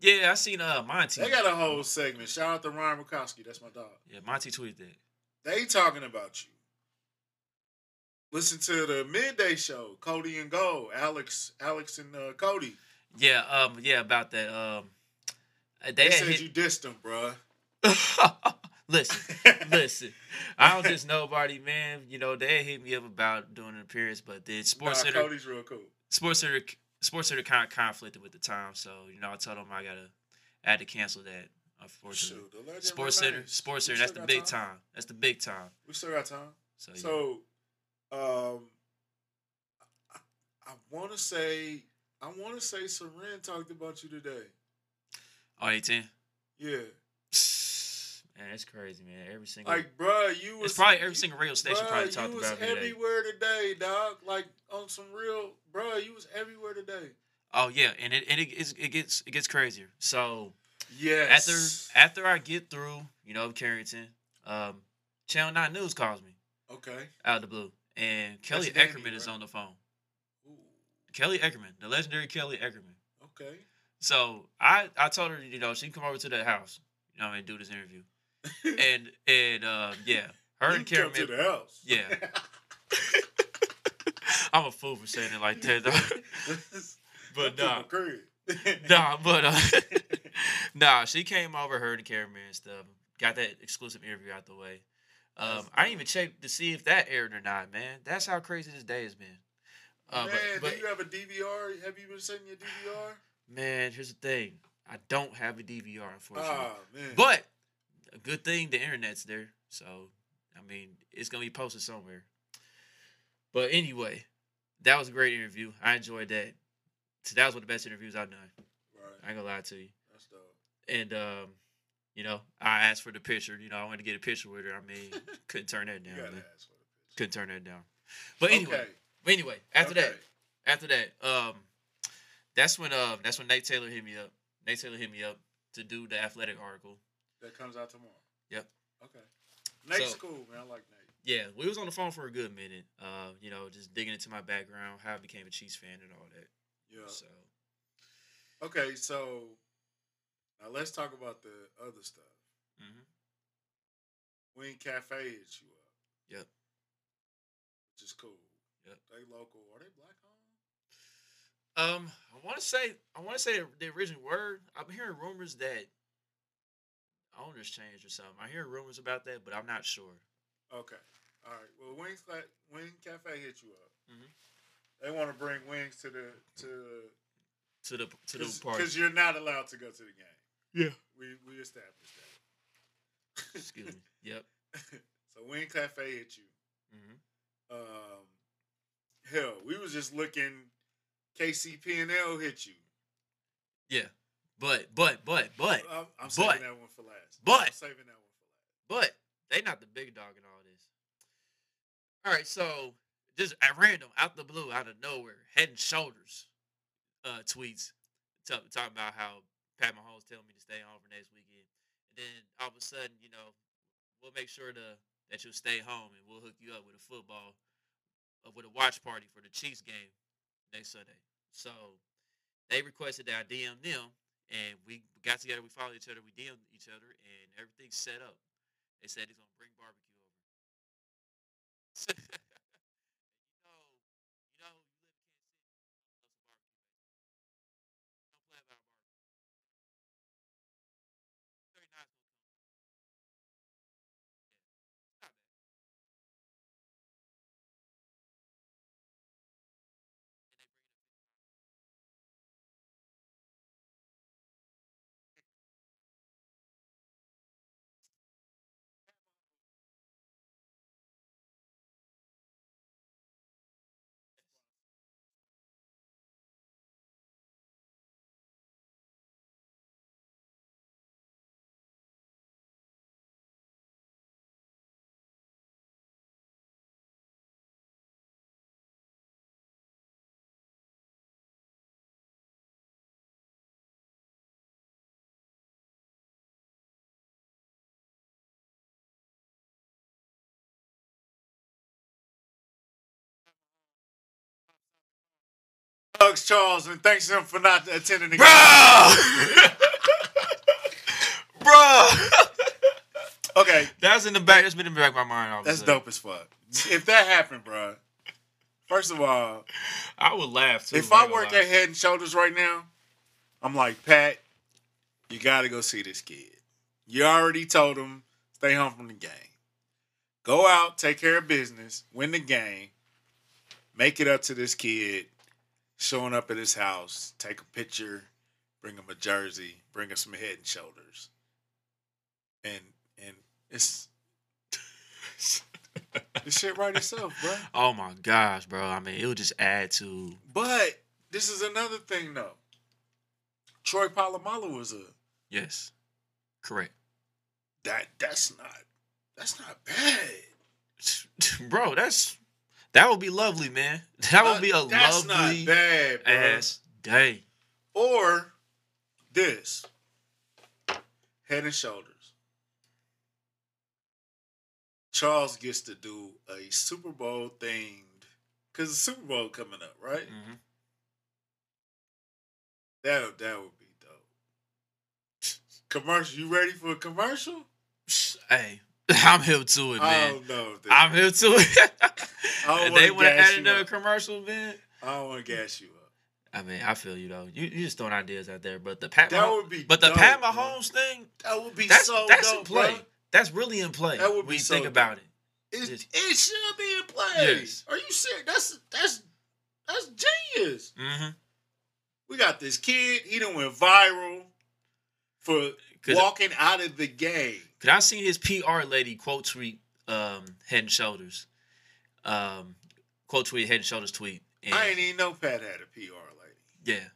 Yeah, I seen uh Monty. They got a whole segment. Shout out to Ryan Murkowski. That's my dog. yeah, Monty tweeted that. They talking about you. Listen to the midday show, Cody and Go, Alex, Alex and uh, Cody. Yeah, um, yeah, about that. Um, they, They, said hit- you dissed them, bruh. listen, listen. I don't just nobody, man. You know, they hit me up about doing an appearance, but then Sports nah, Center, Cody's real cool. Sports Center, Sports Center kind of conflicted with the time. So you know, I told them I gotta, I had to cancel that. Unfortunately, Shoot, Sports Center. Sports Center. That's the big time. That's the big time. We still got time. So, yeah. So, um, I, I want to say, I want to say, Seren talked about you today. Oh, 18. Yeah, Man, that's crazy, man. Every single. like, bruh, you was it's probably every single radio station bruh, probably talked you was about me today. everywhere today, dog. Like on some real, bruh, you was everywhere today. Oh yeah, and it and it, it gets it gets crazier. So Yes. after after I get through, you know, Carrington, um, Channel Nine News calls me okay. out of the blue, and Kelly Danny, Eckerman is right? on the phone. Ooh, Kelly Eckerman, the legendary Kelly Eckerman. okay. So I I told her, you know, she can come over to the house, you know, what I mean, do this interview, and and uh, yeah, her you and come Karen. to the house. Yeah. I'm a fool for saying it like that, though. but nah, nah, but uh, nah, she came over, her and cameraman and stuff. Got that exclusive interview out the way. Um, I didn't even check to see if that aired or not, man. That's how crazy this day has been. Uh, Man, but, but do you have a DVR? Have you been setting your DVR? Man, here's the thing: I don't have a DVR, unfortunately. Ah, man. But a good thing the internet's there, so I mean it's gonna be posted somewhere. But anyway, that was a great interview. I enjoyed that. So that was one of the best interviews I've done. I right. ain't gonna lie to you. That's dope. And um, you know, I asked for the picture. You know, I wanted to get a picture with her. I mean, couldn't turn that You down. gotta ask for the picture. Couldn't turn that down. But anyway, Okay. but anyway, after that, after that, um, that's when um, that's when Nate Taylor hit me up. Nate Taylor hit me up to do the athletic article. That comes out tomorrow. Yep. Okay. Nate's So- cool, man. I like Nate. Yeah, we was on the phone for a good minute. Uh, you know, just digging into my background, how I became a Chiefs fan, and all that. Yeah. So, Okay, so now let's talk about the other stuff. mhm. Wing Cafe hits you up. Yep. Which is cool. Yep. They local. Are they black? Um, I want to say, I want to say the original word. I'm hearing rumors that owners changed or something. I hear rumors about that, but I'm not sure. Okay. All right. Well, Wings Cla- Wing Cafe hit you up. Mhm. They want to bring wings to the to To the to the party. because you're not allowed to go to the game. Yeah. We we established that. Excuse me. Yep. so Wing Cafe hit you. hmm Um, hell, we was just looking. KCP&L hit you. Yeah. But but but but I'm, I'm saving but- that one for last. but- I'm saving that one for last. but they not the big dog in all this. All right, so just at random, out the blue, out of nowhere, head and shoulders uh, tweets talk, talking about how Pat Mahomes telling me to stay home for next weekend, and then all of a sudden, you know, we'll make sure to that you'll stay home, and we'll hook you up with a football, uh, with a watch party for the Chiefs game next Sunday. So they requested that I DM them, and we got together, we followed each other, we DM'd each other, and everything's set up. They said he's gonna bring barbecue over. Doug's Charles, and thanks him for not attending the Bro! Bro! Okay, That's in the back. That's been in the back of my mind. All that's dope as fuck. If that happened, bro. First of all, I would laugh too. if I work at Head and Shoulders right now, I'm like Pat. You got to go see this kid. You already told him stay home from the game. Go out, take care of business, win the game, make it up to this kid, showing up at his house, take a picture, bring him a jersey, bring him some head and shoulders, and and it's the shit right itself, bro. Oh my gosh, bro. I mean, it would just add to. But this is another thing though. Troy Polamalu was a Yes, correct, that. That's not that's not bad. bro. That's that would be lovely, man. That would be a Uh, that's lovely bad, ass day. Or this head and shoulders. Charles gets to do a Super Bowl themed because the Super Bowl coming up, right? hmm That that would be dope. Commercial, you ready for a commercial? Hey, I'm hip to it, I man. don't know. Dude. I'm hip to it. if they would have added you another commercial, man. I don't want to gas you up. I mean, I feel you though. You you just throwing ideas out there, but the Pat, That Mah- would be. but the dope, Pat bro. Mahomes thing, That would be that's so that's dope, in play. bro. That's really in play. That would be so think dope. about it. It, Just- it should be in play. Yes. Are you serious? That's that's that's genius. Mm-hmm. We got this kid. He done went viral for walking out of the game. Cause I seen his PR lady quote tweet um, Head and Shoulders, um, quote tweet Head and Shoulders tweet. And I ain't even know Pat had a PR lady. yeah,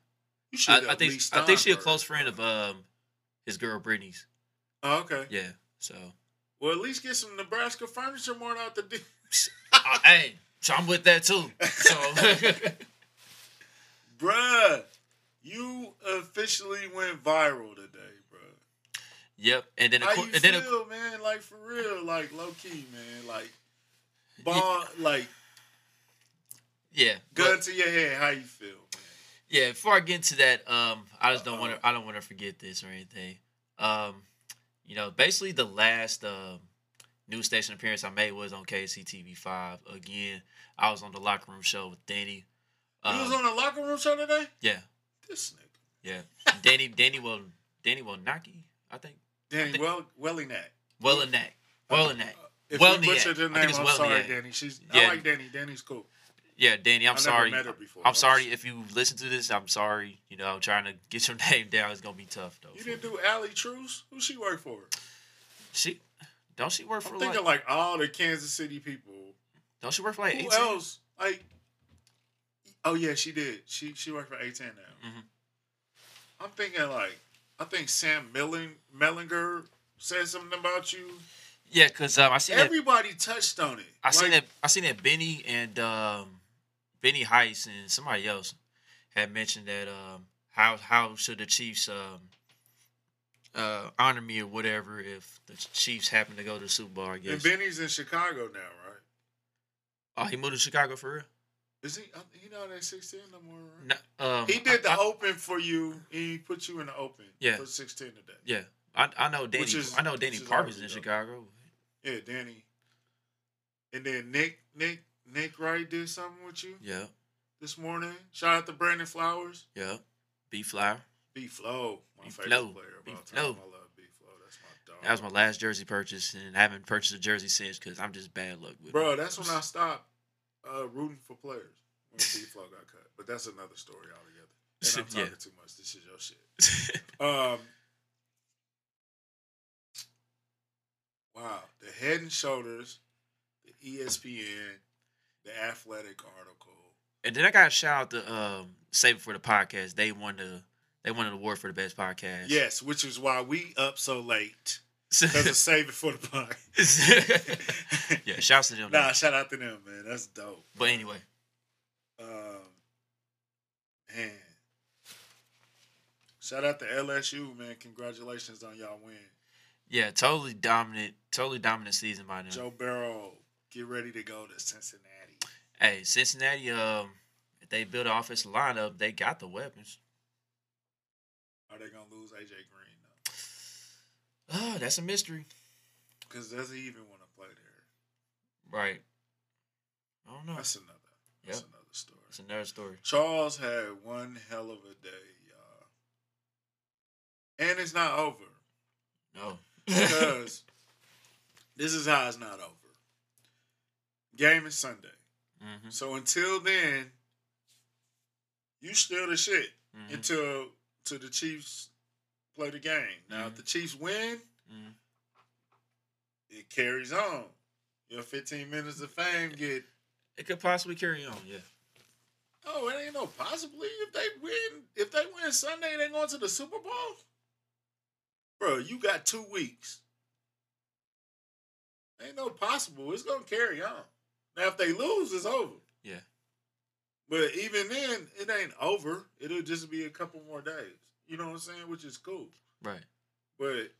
You should. I, I think I think she a close friend of um his girl Brittany's. Oh, okay. Yeah, so Well, at least get some Nebraska Furniture Mart out the. D- uh, hey, so I'm with that too. So Bruh, you officially went viral today. Yep, and then of How you and then feel, man? Like for real, like low key, man. Like bond, like yeah, gun but- to your head. How you feel, man? Yeah, before I get into that, um, I just don't want to. I don't want to forget this or anything. Um, you know, basically the last um, news station appearance I made was on KCTV five Again, I was on the locker room show with Danny. you was Um, on the locker room show today. yeah, This nigga, yeah. Danny, Danny will, Danny Wilnacki, I think. Danny, think- well, Wellinat. Wellinak, Wellinak. If Welniak. you butchered her I name, it's I'm sorry, Welniak. Danny. She's Yeah. I like Danny. Danny's cool. Yeah, Danny, I'm I never sorry. met her before. I'm sorry if you listen to this. I'm sorry. You know, I'm trying to get your name down. It's gonna be tough though. You didn't do Allie Truce? Who she work for? She don't she work for I'm like? thinking like all the Kansas City people. Don't she work for like Who 18? else? Like, oh yeah, she did. She she worked for A10 now. Mhm. I'm thinking like, I think Sam Milling, Mellinger said something about you. Yeah, cause um, I seen that. Everybody touched on it. I seen that. I seen that Benny and um, Benny Heiss and somebody else had mentioned that um, how how should the Chiefs um, uh, honor me or whatever if the Chiefs happen to go to the Super Bowl? I And guess. Benny's in Chicago now, right? oh, he moved to Chicago for real. Is he? uh, He not at 16 no more. Right? No, um, He did the I, I, open for you. He put you in the open. Yeah. For 16 today. yeah, I, I know Danny. Is- I know Danny Parkins' in. Chicago. Yeah, Danny. And then Nick, Nick, Nick Wright did something with you Yeah, this morning. Shout out to Brandon Flowers. yeah. B Flower. B Flow, my B favorite Flow. player of B all time. Flow. I love B Flow. That's my dog. That was my last jersey purchase, and I haven't purchased a jersey since because I'm just bad luck with. It. Bro, that's when I stopped uh, rooting for players when B Flow got cut. But that's another story altogether. And I'm Yeah. talking too much. This is your shit. Um, wow, the Head and Shoulders, the ESPN, the Athletic article. And then I got a shout out to um, Save It for the podcast. They won the they won an award for the best podcast. Yes, which is why we up so late because of save it for the podcast. yeah, shouts to them. Nah, shout out to them, man. That's dope. But anyway, Um, man, shout out to LSU, man. Congratulations on y'all win. yeah, totally dominant, totally dominant season by them. Joe Burrow, get ready to go to Cincinnati. Hey, Cincinnati, um, if they build an offensive lineup, they got the weapons. Are they gonna lose AJ Green? Oh, that's a mystery. Because does he even want to play there? Right. I don't know. That's another. That's Yep. another story. It's another story. Charles had one hell of a day, y'all, and it's not over. No. because this is how it's not over. Game is Sunday. hmm So until then, you still the shit hmm until to the Chiefs play the game. Now, if Mhm. the Chiefs win, Mhm. it carries on. Your 15 minutes of fame get. It could possibly carry on. Yeah. Oh, it ain't no possibly. If they win, if they win Sunday, they going to the Super Bowl. Bro, you got two weeks. Ain't no possible. It's gonna carry on. Now, if they lose, it's over. Yeah. But even then, it ain't over. It'll just be a couple more days. You know what I'm saying? Which is cool. Right. But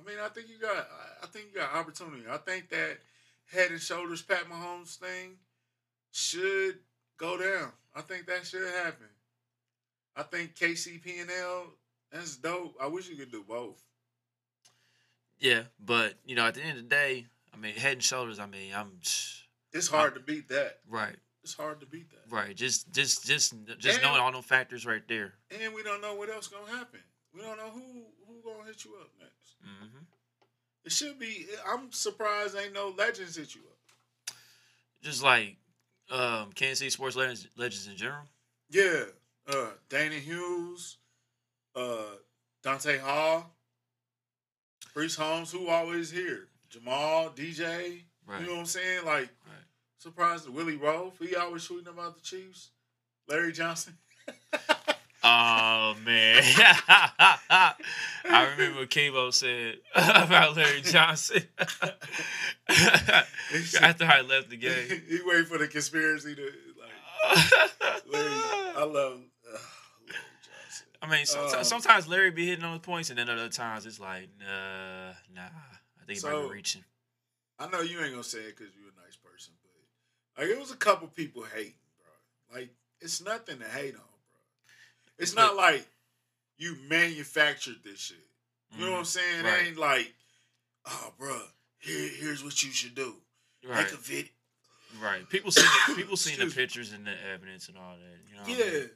I mean, I think you got. I- I think you got opportunity. I think that head and shoulders Pat Mahomes thing should go down. I think that should happen. I think KCP&L that's dope. I wish you could do both. Yeah, but you know, at the end of the day, I mean, head and shoulders. I mean, I'm It's hard to beat that. right, It's hard to beat that. right. Just, just, just, just And- knowing all those factors right there. And we don't know what else gonna happen. We don't know who who gonna hit you up next. hmm It should be. I'm surprised ain't no legends hit you up. Just like um, Kansas City sports legends, legends in general. Yeah, uh, Dana Hughes, uh, Dante Hall, Priest Holmes, who always here, Jamal, DJ. Right. You know what I'm saying? Like. Surprised Willie Roaf, he always tweeting about the Chiefs. Larry Johnson. Oh man, I remember what Kabo said about Larry Johnson after I left the game. he waiting for the conspiracy to like. Larry, I love I mean, sometimes, Um, sometimes Larry be hitting on the points, and then other times it's like, nah, nah. I think he might So- be reaching. I know you ain't gonna say it because you're like it was a couple people hating, bro. Like it's nothing to hate on, bro. It's not like you manufactured this shit. You know what I'm saying? Mm-hmm. Right. It ain't like, oh, bro, here, here's what you should do. Right, Make a vid. right. People seen the, people seen the pictures and the evidence and all that. You know. I Yeah, mean?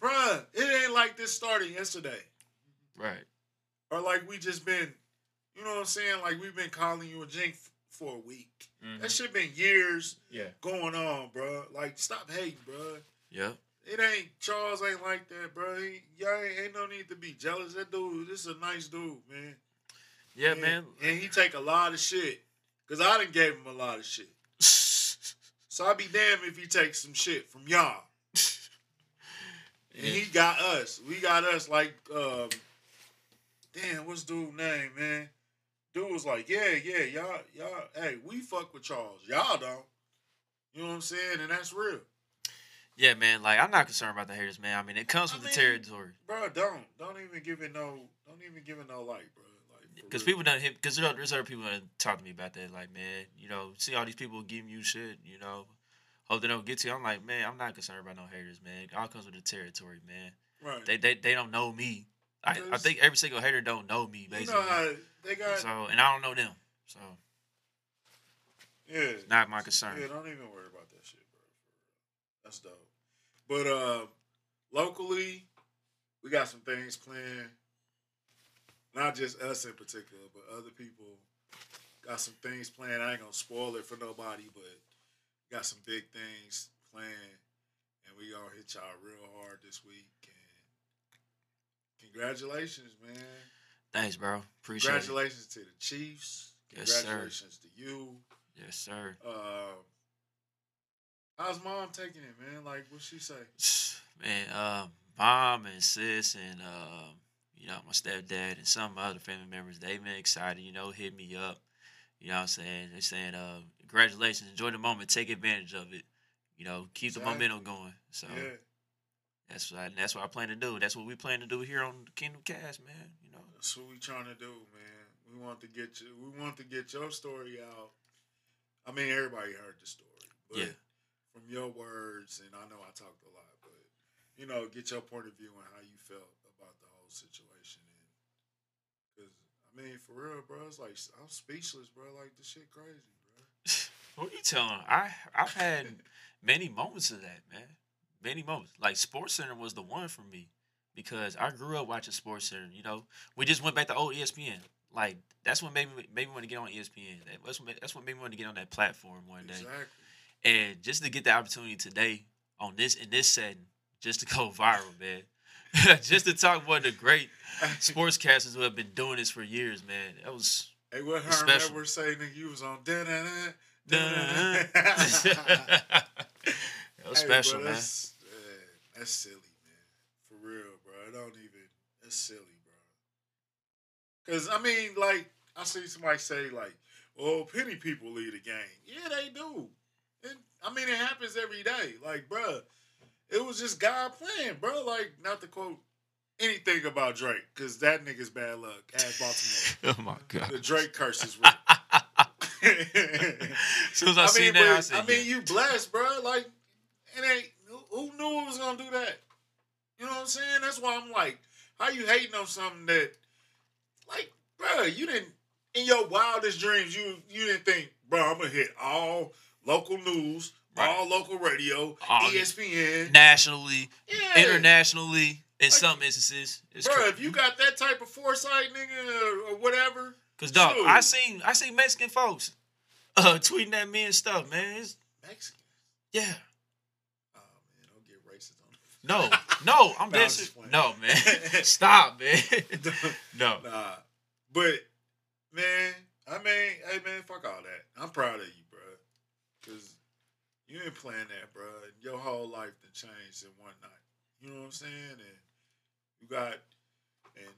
bruh, it ain't like this started yesterday, Right. or like we just been, you know what I'm saying? Like we've been calling you a jink f- for a week. Mhm. That shit been years Yeah. going on, bro. Like stop hating, bro. Yeah. It ain't Charles ain't like that, bro. He, y'all ain't, ain't no need to be jealous. That dude, this is a nice dude, man. Yeah, and, man. And he take a lot of shit. Cause I done gave him a lot of shit. So I'd be damned if he takes some shit from y'all. And he got us. We got us like um damn, what's dude name, man? Dude was like, Yeah, yeah, y'all, y'all, hey, we fuck with Charles. Y'all don't. You know what I'm saying? And that's real. Yeah, man. Like I'm not concerned about the haters, man. I mean, it comes I with mean, the territory. Bro, don't. Don't even give it no don't even give it no light, bro. Like Because people done hit. Because there's other people that talk to me about that. Like, man, you know, see all these people giving you shit. You know, hope they don't get to you. I'm like, man, I'm not concerned about no haters, man. It all comes with the territory, man. right. They they, they don't know me. I, I think every single hater don't know me, you basically. know how they got so and I don't know them. So yeah. not my concern. Yeah, don't even worry about that shit, bro. That's dope. But uh locally, we got some things planned. Not just us in particular, but other people got some things planned. I ain't gonna spoil it for nobody, but got some big things planned. And we gonna hit y'all real hard this week. Congratulations, man. Thanks, bro. Appreciate it. Congratulations to the Chiefs. Yes, sir. Congratulations to you. Yes, sir. Uh, how's mom taking it, man? Like, what she say? Man, um, mom and sis and um, you know, my stepdad and some other family members, they've been excited, you know, hit me up. You know what I'm saying? They're saying, uh, congratulations, enjoy the moment, take advantage of it. You know, keep the momentum going. So Yeah, that's what I, that's what I plan to do. That's what we plan to do here on the Kingdom Kast, man. You know. that's what we trying to do, man. We want to get you. We want to get your story out. I mean, everybody heard the story, but Yeah. from your words, and I know I talked a lot, but you know, get your point of view on how you felt about the whole situation. And because I mean, for real, bro, it's like I'm speechless, bro. Like this shit crazy, bro. What are you telling? I I've had many moments of that, man. Many moments. Like Sports Center was the one for me because I grew up watching Sports Center. You know, we just went back to old ESPN. Like that's what made me made me want to get on ESPN. That's what that's what made me want to get on that platform one day. Exactly. And just to get the opportunity today on this in this setting, just to go viral, man. just to talk about the great sportscasters who have been doing this for years, man. That was Hey, what Herm Special. Edwards say, nigga? You was on da da that da was special, man. That's, man, that's silly, man. For real, bro. I don't even. That's silly, bro. Cause I mean, like, I see somebody say, like, "Oh, penny people lead the game." Yeah, they do. And I mean, it happens every day. Like, bro, it was just God playing, bro. Like, not to quote anything about Drake, cause that nigga's bad luck at Baltimore. Oh my god. The Drake curse is real. As soon as I, I seen mean, that, I I mean, yeah. you blessed, bro. Like, it ain't. Who- knew it was gonna do that? You know what I'm saying? That's why I'm like, how you hating on something that, like, bro, you didn't in your wildest dreams, you you didn't think, bro, I'm gonna hit all local news, Right. all local radio, All- ESPN, nationally, yeah. internationally, in Like- some instances. It's Bro, if you got that type of foresight, nigga, or, or whatever, Cause dog, Shoot. I seen I seen Mexican folks uh tweeting at me and stuff, man. It's, Mexican. yeah. Oh man, don't get racist on No, no, I'm No, I'm just playing. No, man. Stop, man. no. Nah, but man, I mean, hey man, fuck all that. I'm proud of you, bro, because you ain't playing that, bro. Your whole life done changed in one night. You know what I'm saying? And you got and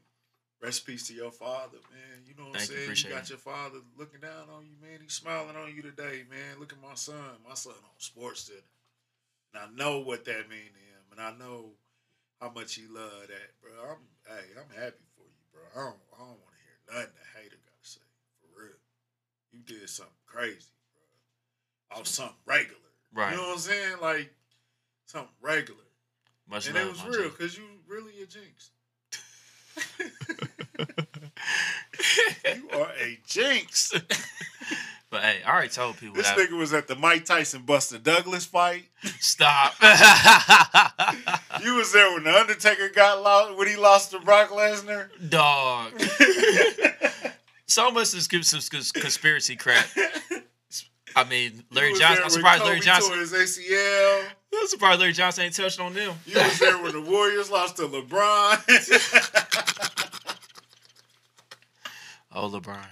rest peace to your father, man. You know what Thank I'm saying? You, appreciate got it. your father looking down on you, man. He's smiling on you today, man. Look at my son. My son on Sports Center. And I know what that mean to him, and I know how much he love that, bro. I'm hey, I'm happy for you, bro. I don't I don't want to hear nothing the hater gotta say. For real. You did something crazy, bro. Off something regular. Right. You know what I'm saying? Like something regular. Much and love, it was real because you really a jinx. you are a jinx. but hey, I already told people This that. nigga was at the Mike Tyson Buster Douglas fight. Stop. You was there when the Undertaker got lost when he lost to Brock Lesnar. Dog. So much some conspiracy crap. I mean, Larry Johnson. I'm surprised Larry Johnson. his ACL. I'm surprised Larry Johnson ain't touched on them. You was there when the Warriors lost to LeBron. Oh, LeBron.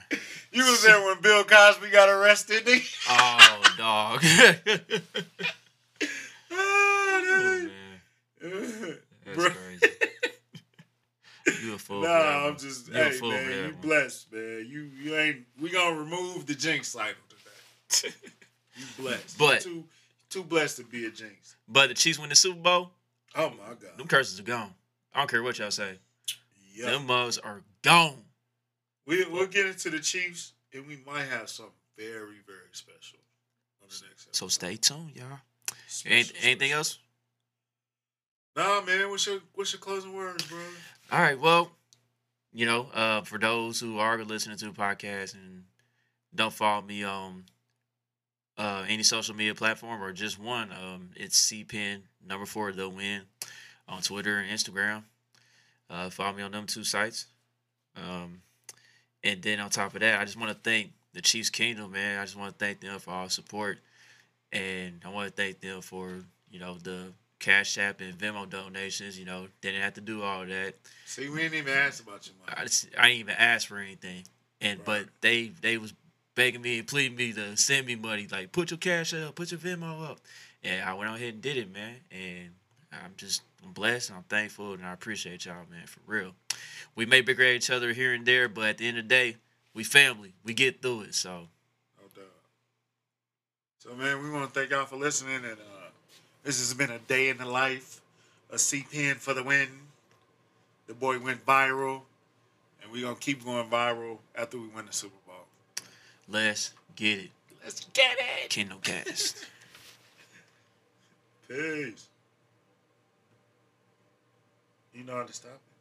You was there when Bill Cosby got arrested. Oh, dog. Oh, man. That's Bro. crazy. You a fool. Nah. I'm just You hey man, you blessed, man. You you ain't we gonna remove the jinx cycle today. you blessed. But- you too too blessed to be a jinx. But the Chiefs win the Super Bowl, Oh my god. them curses are gone. I don't care what y'all say. Yeah. Them mugs are gone. We we'll get into the Chiefs and we might have something very, very special on the next episode. So stay tuned, y'all. Special, Ain't, anything else? Nah, man. What's your what's your closing words, bro? All right. Well, you know, uh, for those who are listening to the podcast and don't follow me on uh, any social media platform or just one, um, it's CPen number four the win on Twitter and Instagram. Uh, follow me on them two sites. Um, and then on top of that, I just want to thank the Chiefs Kingdom, man. I just want to thank them for all support, and I want to thank them for you know the Cash App and Venmo donations. You know, didn't have to do all that. See, we didn't even ask about your money. I, just, I didn't even ask for anything, and Right. but they they was begging me and pleading me to send me money, like put your cash up, put your Venmo up, and I went out here and did it, man. And I'm just I'm blessed, and I'm thankful, and I appreciate y'all, man, for real. We may bicker at each other here and there, but at the end of the day, we family. We get through it. So No. So, man, we want to thank y'all for listening. And uh, this has been a day in the life. A C-Penn for the win. The boy went viral. And we're going to keep going viral after we win the Super Bowl. let's get it. Let's get it. Kingdom Kast. Peace. You know how to stop it.